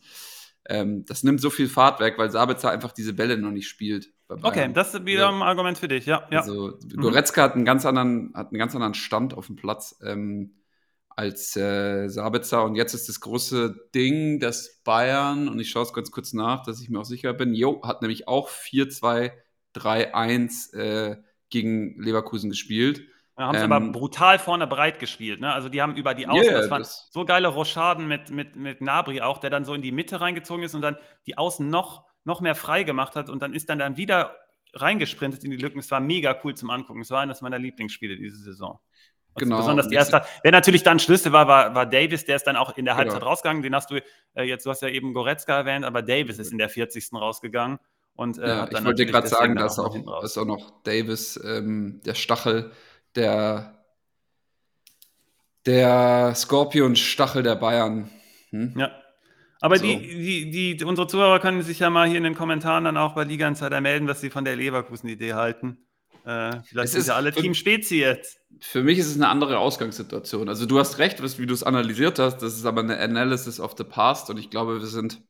Ähm, das nimmt so viel Fahrt weg, weil Sabitzer einfach diese Bälle noch nicht spielt. Okay, das ist wieder ein Argument für dich, ja. ja. Also Goretzka mhm. hat einen ganz anderen, hat einen ganz anderen Stand auf dem Platz. Ähm, als äh, Sabitzer. Und jetzt ist das große Ding, dass Bayern, und ich schaue es ganz kurz nach, dass ich mir auch sicher bin, Jo, hat nämlich auch 4-2-3-1 äh, gegen Leverkusen gespielt. Ja, haben ähm, aber brutal vorne breit gespielt. Ne? Also die haben über die Außen, yeah, das waren das so geile Rochaden mit, mit, mit Nabri auch, der dann so in die Mitte reingezogen ist und dann die Außen noch, noch mehr frei gemacht hat und dann ist dann, dann wieder reingesprintet in die Lücken. Es war mega cool zum Angucken. Es war eines meiner Lieblingsspiele diese Saison. Also genau. Besonders die erste. Wer natürlich dann Schlüssel war, war, war Davis, der ist dann auch in der Halbzeit genau. rausgegangen. Den hast du äh, jetzt, du hast ja eben Goretzka erwähnt, aber Davis ist in der 40. rausgegangen. Und, äh, ja, ich wollte gerade sagen, dass auch, ist auch noch Davis, ähm, der Stachel, der, der Scorpion-Stachel der Bayern. Hm? Ja. Aber so. die, die, die, unsere Zuhörer können sich ja mal hier in den Kommentaren dann auch bei Liga Insider melden, was sie von der Leverkusen-Idee halten. Äh, vielleicht es sind ja alle Team Spezi jetzt. Für mich ist es eine andere Ausgangssituation. Also du hast recht, wie du es analysiert hast. Das ist aber eine Analysis of the past und ich glaube, wir sind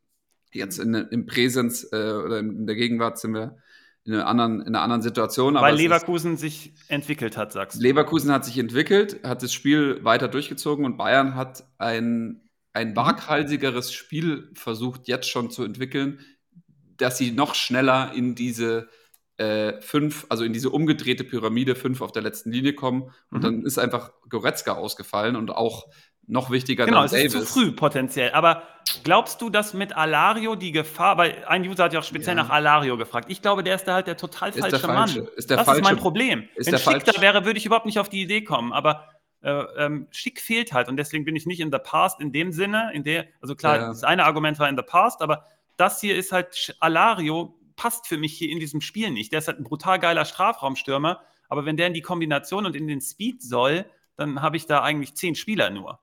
jetzt in, im Präsens äh, oder in der Gegenwart sind wir in einer anderen, in einer anderen Situation. Weil Leverkusen ist, sich entwickelt hat, sagst du. Leverkusen hat sich entwickelt, hat das Spiel weiter durchgezogen und Bayern hat ein, ein mhm. waghalsigeres Spiel versucht, jetzt schon zu entwickeln, dass sie noch schneller in diese äh, fünf, also in diese umgedrehte Pyramide, fünf auf der letzten Linie kommen. Und mhm. dann ist einfach Goretzka ausgefallen und auch noch wichtiger genau, dann Davis. Genau, es ist zu früh potenziell. Aber glaubst du, dass mit Alario die Gefahr, weil ein User hat ja auch speziell ja. nach Alario gefragt. Ich glaube, der ist da halt der total falsche, der falsche Mann. Ist der das falsche, ist mein Problem. Ist Wenn Schick da wäre, würde ich überhaupt nicht auf die Idee kommen. Aber äh, ähm, Schick fehlt halt und deswegen bin ich nicht in the past in dem Sinne, in der, also klar, ja. das eine Argument war in the past, aber das hier ist halt Alario passt für mich hier in diesem Spiel nicht. Der ist halt ein brutal geiler Strafraumstürmer, aber wenn der in die Kombination und in den Speed soll, dann habe ich da eigentlich zehn Spieler nur.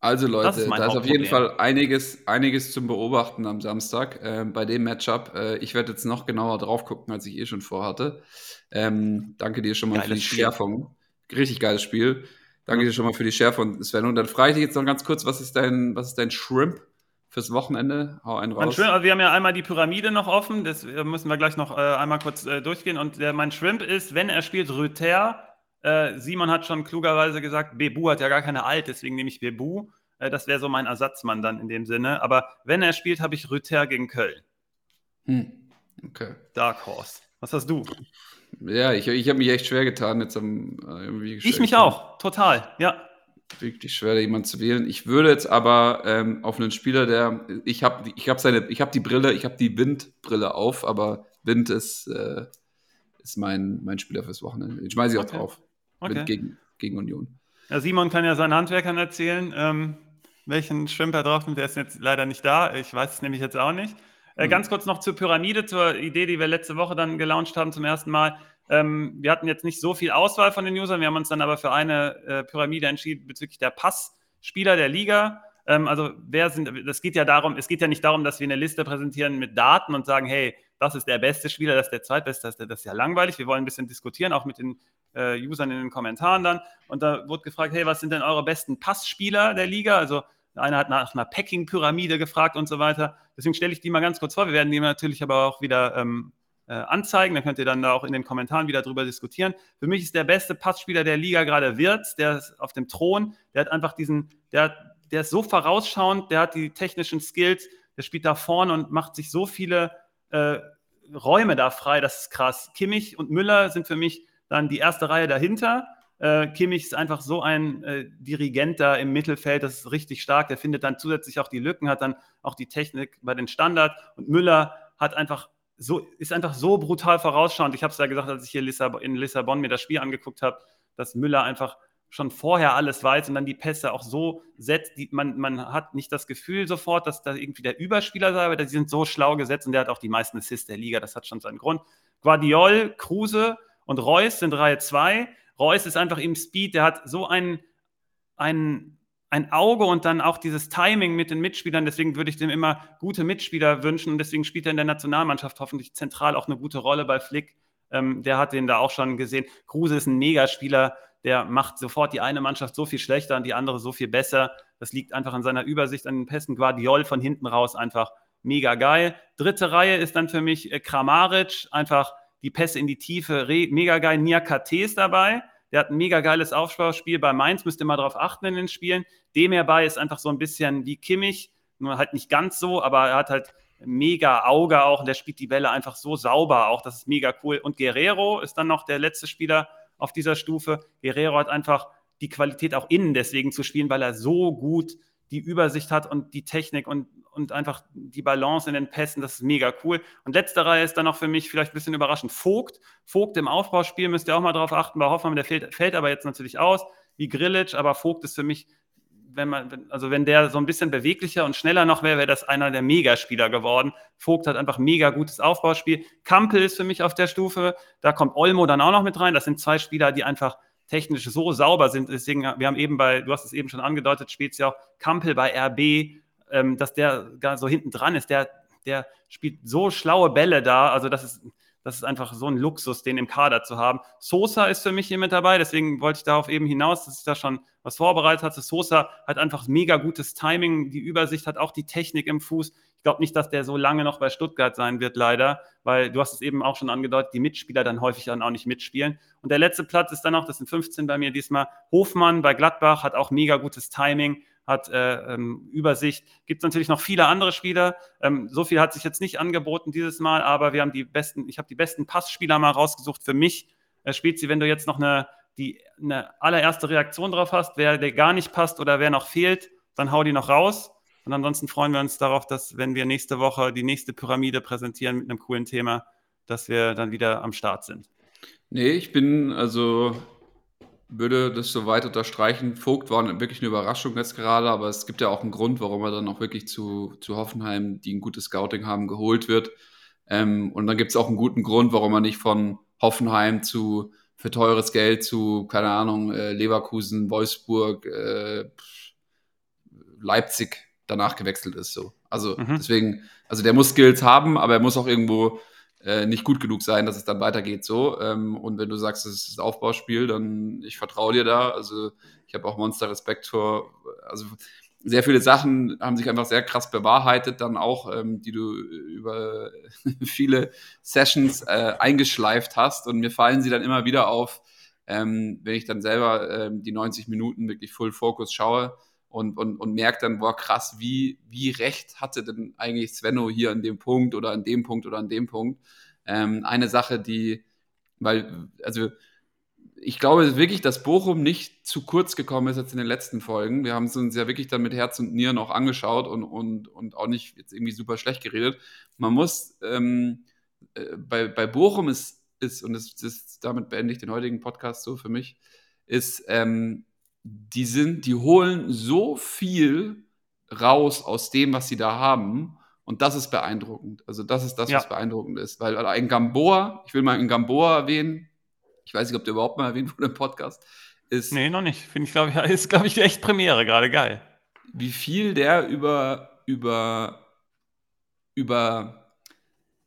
Also Leute, ist da ist auf jeden Fall einiges, einiges zum Beobachten am Samstag äh, bei dem Matchup. Äh, ich werde jetzt noch genauer drauf gucken, als ich eh schon vorhatte. Ähm, danke dir schon mal geiles für die Spiel. Schärfung. Richtig geiles Spiel. Danke ja. dir schon mal für die Schärfung, Sven. Und dann frage ich dich jetzt noch ganz kurz, was ist dein, was ist dein Shrimp fürs Wochenende. Hau einen raus. Shrimp, wir haben ja einmal die Pyramide noch offen, das äh, müssen wir gleich noch äh, einmal kurz äh, durchgehen. Und der, mein Shrimp ist, wenn er spielt, Rüther. Äh, Simon hat schon klugerweise gesagt, Bebu hat ja gar keine Alt, deswegen nehme ich Bebu. Äh, das wäre so mein Ersatzmann dann in dem Sinne. Aber wenn er spielt, habe ich Rüther gegen Köln. Hm. Okay. Dark Horse. Was hast du? Ja, ich, ich habe mich echt schwer getan jetzt am äh. Ich mich auch, total, ja wirklich schwer, da jemanden zu wählen. Ich würde jetzt aber ähm, auf einen Spieler, der ich habe, ich habe seine, ich habe die Brille, ich habe die Windbrille auf, aber Wind ist, äh, ist mein, mein Spieler fürs Wochenende. Den schmeiße ich okay. auch drauf. Okay. Wind gegen, gegen Union. Ja, Simon kann ja seinen Handwerkern erzählen, ähm, welchen Schwimmer drauf der ist jetzt leider nicht da. Ich weiß es nämlich jetzt auch nicht. Äh, mhm. Ganz kurz noch zur Pyramide, zur Idee, die wir letzte Woche dann gelauncht haben zum ersten Mal. Ähm, wir hatten jetzt nicht so viel Auswahl von den Usern, wir haben uns dann aber für eine äh, Pyramide entschieden bezüglich der Passspieler der Liga. Ähm, also wer sind, das geht ja darum, es geht ja nicht darum, dass wir eine Liste präsentieren mit Daten und sagen, hey, das ist der beste Spieler, das ist der zweitbeste, das ist, der, das ist ja langweilig. Wir wollen ein bisschen diskutieren, auch mit den äh, Usern in den Kommentaren dann. Und da wurde gefragt, hey, was sind denn eure besten Passspieler der Liga? Also einer hat nach einer Packing-Pyramide gefragt und so weiter. Deswegen stelle ich die mal ganz kurz vor. Wir werden die natürlich aber auch wieder ähm, äh, anzeigen. Da könnt ihr dann da auch in den Kommentaren wieder drüber diskutieren. Für mich ist der beste Passspieler der Liga gerade Wirtz, der ist auf dem Thron. Der hat einfach diesen, der, der ist so vorausschauend, der hat die technischen Skills, der spielt da vorne und macht sich so viele äh, Räume da frei. Das ist krass. Kimmich und Müller sind für mich dann die erste Reihe dahinter. Äh, Kimmich ist einfach so ein äh, Dirigent da im Mittelfeld, das ist richtig stark. Der findet dann zusätzlich auch die Lücken, hat dann auch die Technik bei den Standard. Und Müller hat einfach so, ist einfach so brutal vorausschauend. Ich habe es ja gesagt, als ich hier in Lissabon mir das Spiel angeguckt habe, dass Müller einfach schon vorher alles weiß und dann die Pässe auch so setzt, die, man, man hat nicht das Gefühl sofort, dass da irgendwie der Überspieler sei, aber die sind so schlau gesetzt und der hat auch die meisten Assists der Liga, das hat schon seinen Grund. Guardiol, Kruse und Reus sind Reihe 2. Reus ist einfach im Speed, der hat so einen, einen ein Auge und dann auch dieses Timing mit den Mitspielern. Deswegen würde ich dem immer gute Mitspieler wünschen und deswegen spielt er in der Nationalmannschaft hoffentlich zentral auch eine gute Rolle bei Flick. Ähm, der hat den da auch schon gesehen. Kruse ist ein Megaspieler, der macht sofort die eine Mannschaft so viel schlechter und die andere so viel besser. Das liegt einfach an seiner Übersicht an den Pässen. Guardiol von hinten raus einfach mega geil. Dritte Reihe ist dann für mich äh, Kramaric, einfach die Pässe in die Tiefe, mega geil. Nia KT ist dabei der hat ein mega geiles Aufbauspiel bei Mainz, müsst ihr mal darauf achten in den Spielen. Dem herbei ist einfach so ein bisschen wie Kimmich, nur halt nicht ganz so, aber er hat halt mega Auge auch und der spielt die Bälle einfach so sauber auch. Das ist mega cool. Und Guerrero ist dann noch der letzte Spieler auf dieser Stufe. Guerrero hat einfach die Qualität auch innen deswegen zu spielen, weil er so gut die Übersicht hat und die Technik und, und einfach die Balance in den Pässen, das ist mega cool. Und letzte Reihe ist dann noch für mich vielleicht ein bisschen überraschend. Vogt, Vogt im Aufbauspiel müsst ihr auch mal drauf achten. Bei Hoffmann, der fällt, fällt aber jetzt natürlich aus, wie Grillic, aber Vogt ist für mich wenn man, also wenn der so ein bisschen beweglicher und schneller noch wäre, wäre das einer der Megaspieler geworden. Vogt hat einfach mega gutes Aufbauspiel. Kampel ist für mich auf der Stufe. Da kommt Olmo dann auch noch mit rein. Das sind zwei Spieler, die einfach technisch so sauber sind. Deswegen, wir haben eben bei, du hast es eben schon angedeutet, spielt ja auch Kampel bei RB, ähm, dass der gar so hinten dran ist. Der, der spielt so schlaue Bälle da. Also das ist, das ist einfach so ein Luxus, den im Kader zu haben. Sosa ist für mich hier mit dabei, deswegen wollte ich darauf eben hinaus, dass ich da schon was vorbereitet hatte. Sosa hat einfach mega gutes Timing, die Übersicht hat auch die Technik im Fuß. Ich glaube nicht, dass der so lange noch bei Stuttgart sein wird, leider, weil du hast es eben auch schon angedeutet, die Mitspieler dann häufig dann auch nicht mitspielen. Und der letzte Platz ist dann auch, das sind 15 bei mir diesmal, Hofmann bei Gladbach, hat auch mega gutes Timing hat äh, ähm, Übersicht. Gibt es natürlich noch viele andere Spieler. Ähm, so viel hat sich jetzt nicht angeboten dieses Mal, aber wir haben die besten, ich habe die besten Passspieler mal rausgesucht für mich. Äh, Spezi, wenn du jetzt noch eine, die, eine allererste Reaktion drauf hast, wer der gar nicht passt oder wer noch fehlt, dann hau die noch raus. Und ansonsten freuen wir uns darauf, dass, wenn wir nächste Woche die nächste Pyramide präsentieren mit einem coolen Thema, dass wir dann wieder am Start sind. Nee, ich bin also würde das so weit unterstreichen. Vogt war wirklich eine Überraschung jetzt gerade, aber es gibt ja auch einen Grund, warum er dann auch wirklich zu, zu Hoffenheim, die ein gutes Scouting haben, geholt wird. Ähm, und dann gibt es auch einen guten Grund, warum er nicht von Hoffenheim zu für teures Geld zu, keine Ahnung, äh, Leverkusen, Wolfsburg, äh, Leipzig danach gewechselt ist. So. Also mhm. deswegen, also der muss Skills haben, aber er muss auch irgendwo äh, nicht gut genug sein, dass es dann weitergeht so. Ähm, und wenn du sagst, es ist Aufbauspiel, dann ich vertraue dir da. Also ich habe auch Monster Respekt vor, also sehr viele Sachen haben sich einfach sehr krass bewahrheitet, dann auch, ähm, die du über [LAUGHS] viele Sessions äh, eingeschleift hast. Und mir fallen sie dann immer wieder auf, ähm, wenn ich dann selber ähm, die 90 Minuten wirklich Full Focus schaue und, und, und merkt dann, boah, krass, wie, wie recht hatte denn eigentlich Svenno hier an dem Punkt oder an dem Punkt oder an dem Punkt. Ähm, eine Sache, die, weil, also ich glaube wirklich, dass Bochum nicht zu kurz gekommen ist jetzt in den letzten Folgen. Wir haben es uns ja wirklich dann mit Herz und Nieren auch angeschaut und, und, und auch nicht jetzt irgendwie super schlecht geredet. Man muss, ähm, äh, bei, bei Bochum ist, ist und das, das, damit beende ich den heutigen Podcast so für mich, ist, ähm, die sind, die holen so viel raus aus dem, was sie da haben. Und das ist beeindruckend. Also, das ist das, ja. was beeindruckend ist. Weil ein Gamboa, ich will mal einen Gamboa erwähnen, ich weiß nicht, ob der überhaupt mal erwähnt wurde im Podcast, ist. Nee, noch nicht. Finde ich, glaube ich, [LAUGHS] ist, glaube ich, echt Premiere gerade. Geil. Wie viel der über, über, über,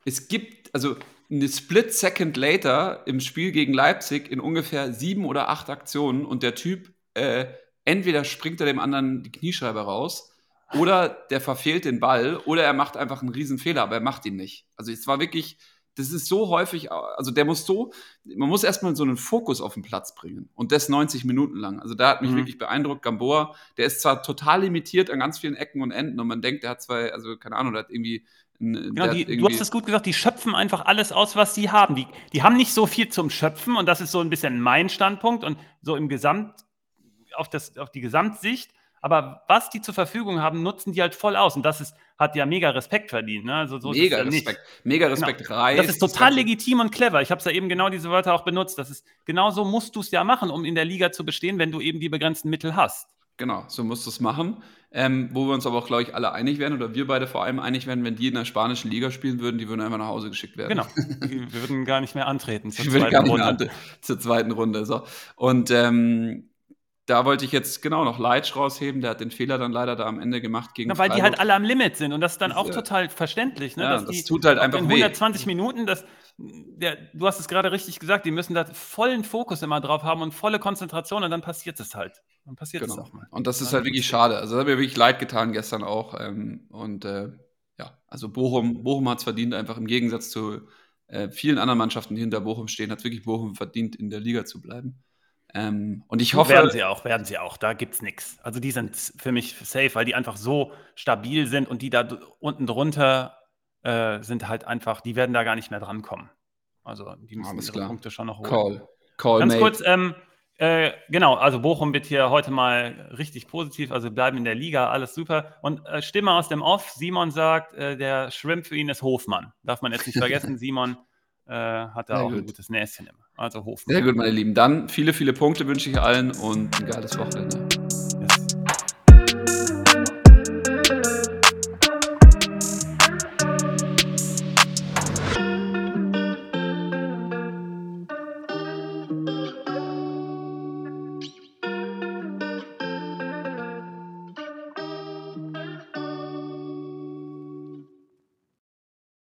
es gibt, also eine Split Second later im Spiel gegen Leipzig in ungefähr sieben oder acht Aktionen und der Typ äh, entweder springt er dem anderen die Kniescheibe raus oder der verfehlt den Ball oder er macht einfach einen riesen Fehler, aber er macht ihn nicht. Also es war wirklich, das ist so häufig, also der muss so, man muss erstmal so einen Fokus auf den Platz bringen und das 90 Minuten lang. Also da hat mich mhm. wirklich beeindruckt, Gamboa, der ist zwar total limitiert an ganz vielen Ecken und Enden und man denkt, der hat zwei, also keine Ahnung, der hat irgendwie Genau, die, du hast es gut gesagt, die schöpfen einfach alles aus, was sie haben. Die, die haben nicht so viel zum Schöpfen und das ist so ein bisschen mein Standpunkt und so im Gesamt auf, das, auf die Gesamtsicht. Aber was die zur Verfügung haben, nutzen die halt voll aus. Und das ist, hat ja mega Respekt verdient. Ne? Also so mega Respekt. Mega Respekt genau. Reis, Das ist total legitim und clever. Ich habe ja eben genau diese Wörter auch benutzt. Das ist, genau so musst du es ja machen, um in der Liga zu bestehen, wenn du eben die begrenzten Mittel hast. Genau, so musst du es machen. Ähm, wo wir uns aber auch, glaube ich, alle einig werden, oder wir beide vor allem einig werden, wenn die in der spanischen Liga spielen würden, die würden einfach nach Hause geschickt werden. Genau. [LAUGHS] wir würden gar nicht mehr antreten zur zweiten Runde. zur zweiten Runde. So. Und ähm, da wollte ich jetzt genau noch Leitsch rausheben, der hat den Fehler dann leider da am Ende gemacht gegen Na, Weil Freiburg. die halt alle am Limit sind und das ist dann auch total verständlich. Ne? Ja, das die, tut halt einfach in 120 weh. Minuten, das, der, du hast es gerade richtig gesagt, die müssen da vollen Fokus immer drauf haben und volle Konzentration und dann passiert es halt. Dann passiert genau. es auch mal. Und das ist halt wirklich schade. Also das hat mir wirklich leid getan gestern auch. Ähm, und äh, ja, also Bochum, Bochum hat es verdient, einfach im Gegensatz zu äh, vielen anderen Mannschaften, die hinter Bochum stehen, hat wirklich Bochum verdient, in der Liga zu bleiben. Ähm, und ich hoffe. Werden sie auch, werden sie auch. Da gibt es nichts. Also die sind für mich safe, weil die einfach so stabil sind und die da unten drunter äh, sind halt einfach, die werden da gar nicht mehr drankommen. Also die müssen Alles ihre klar. Punkte schon noch holen. Call. Call Ganz made. kurz, ähm, äh, genau, also Bochum wird hier heute mal richtig positiv, also bleiben in der Liga, alles super. Und äh, Stimme aus dem Off, Simon sagt, äh, der Shrimp für ihn ist Hofmann. Darf man jetzt nicht [LAUGHS] vergessen, Simon äh, hat Sehr auch gut. ein gutes Näschen immer. Also Hofmann. Sehr gut, meine Lieben. Dann viele, viele Punkte wünsche ich allen und ein geiles Wochenende.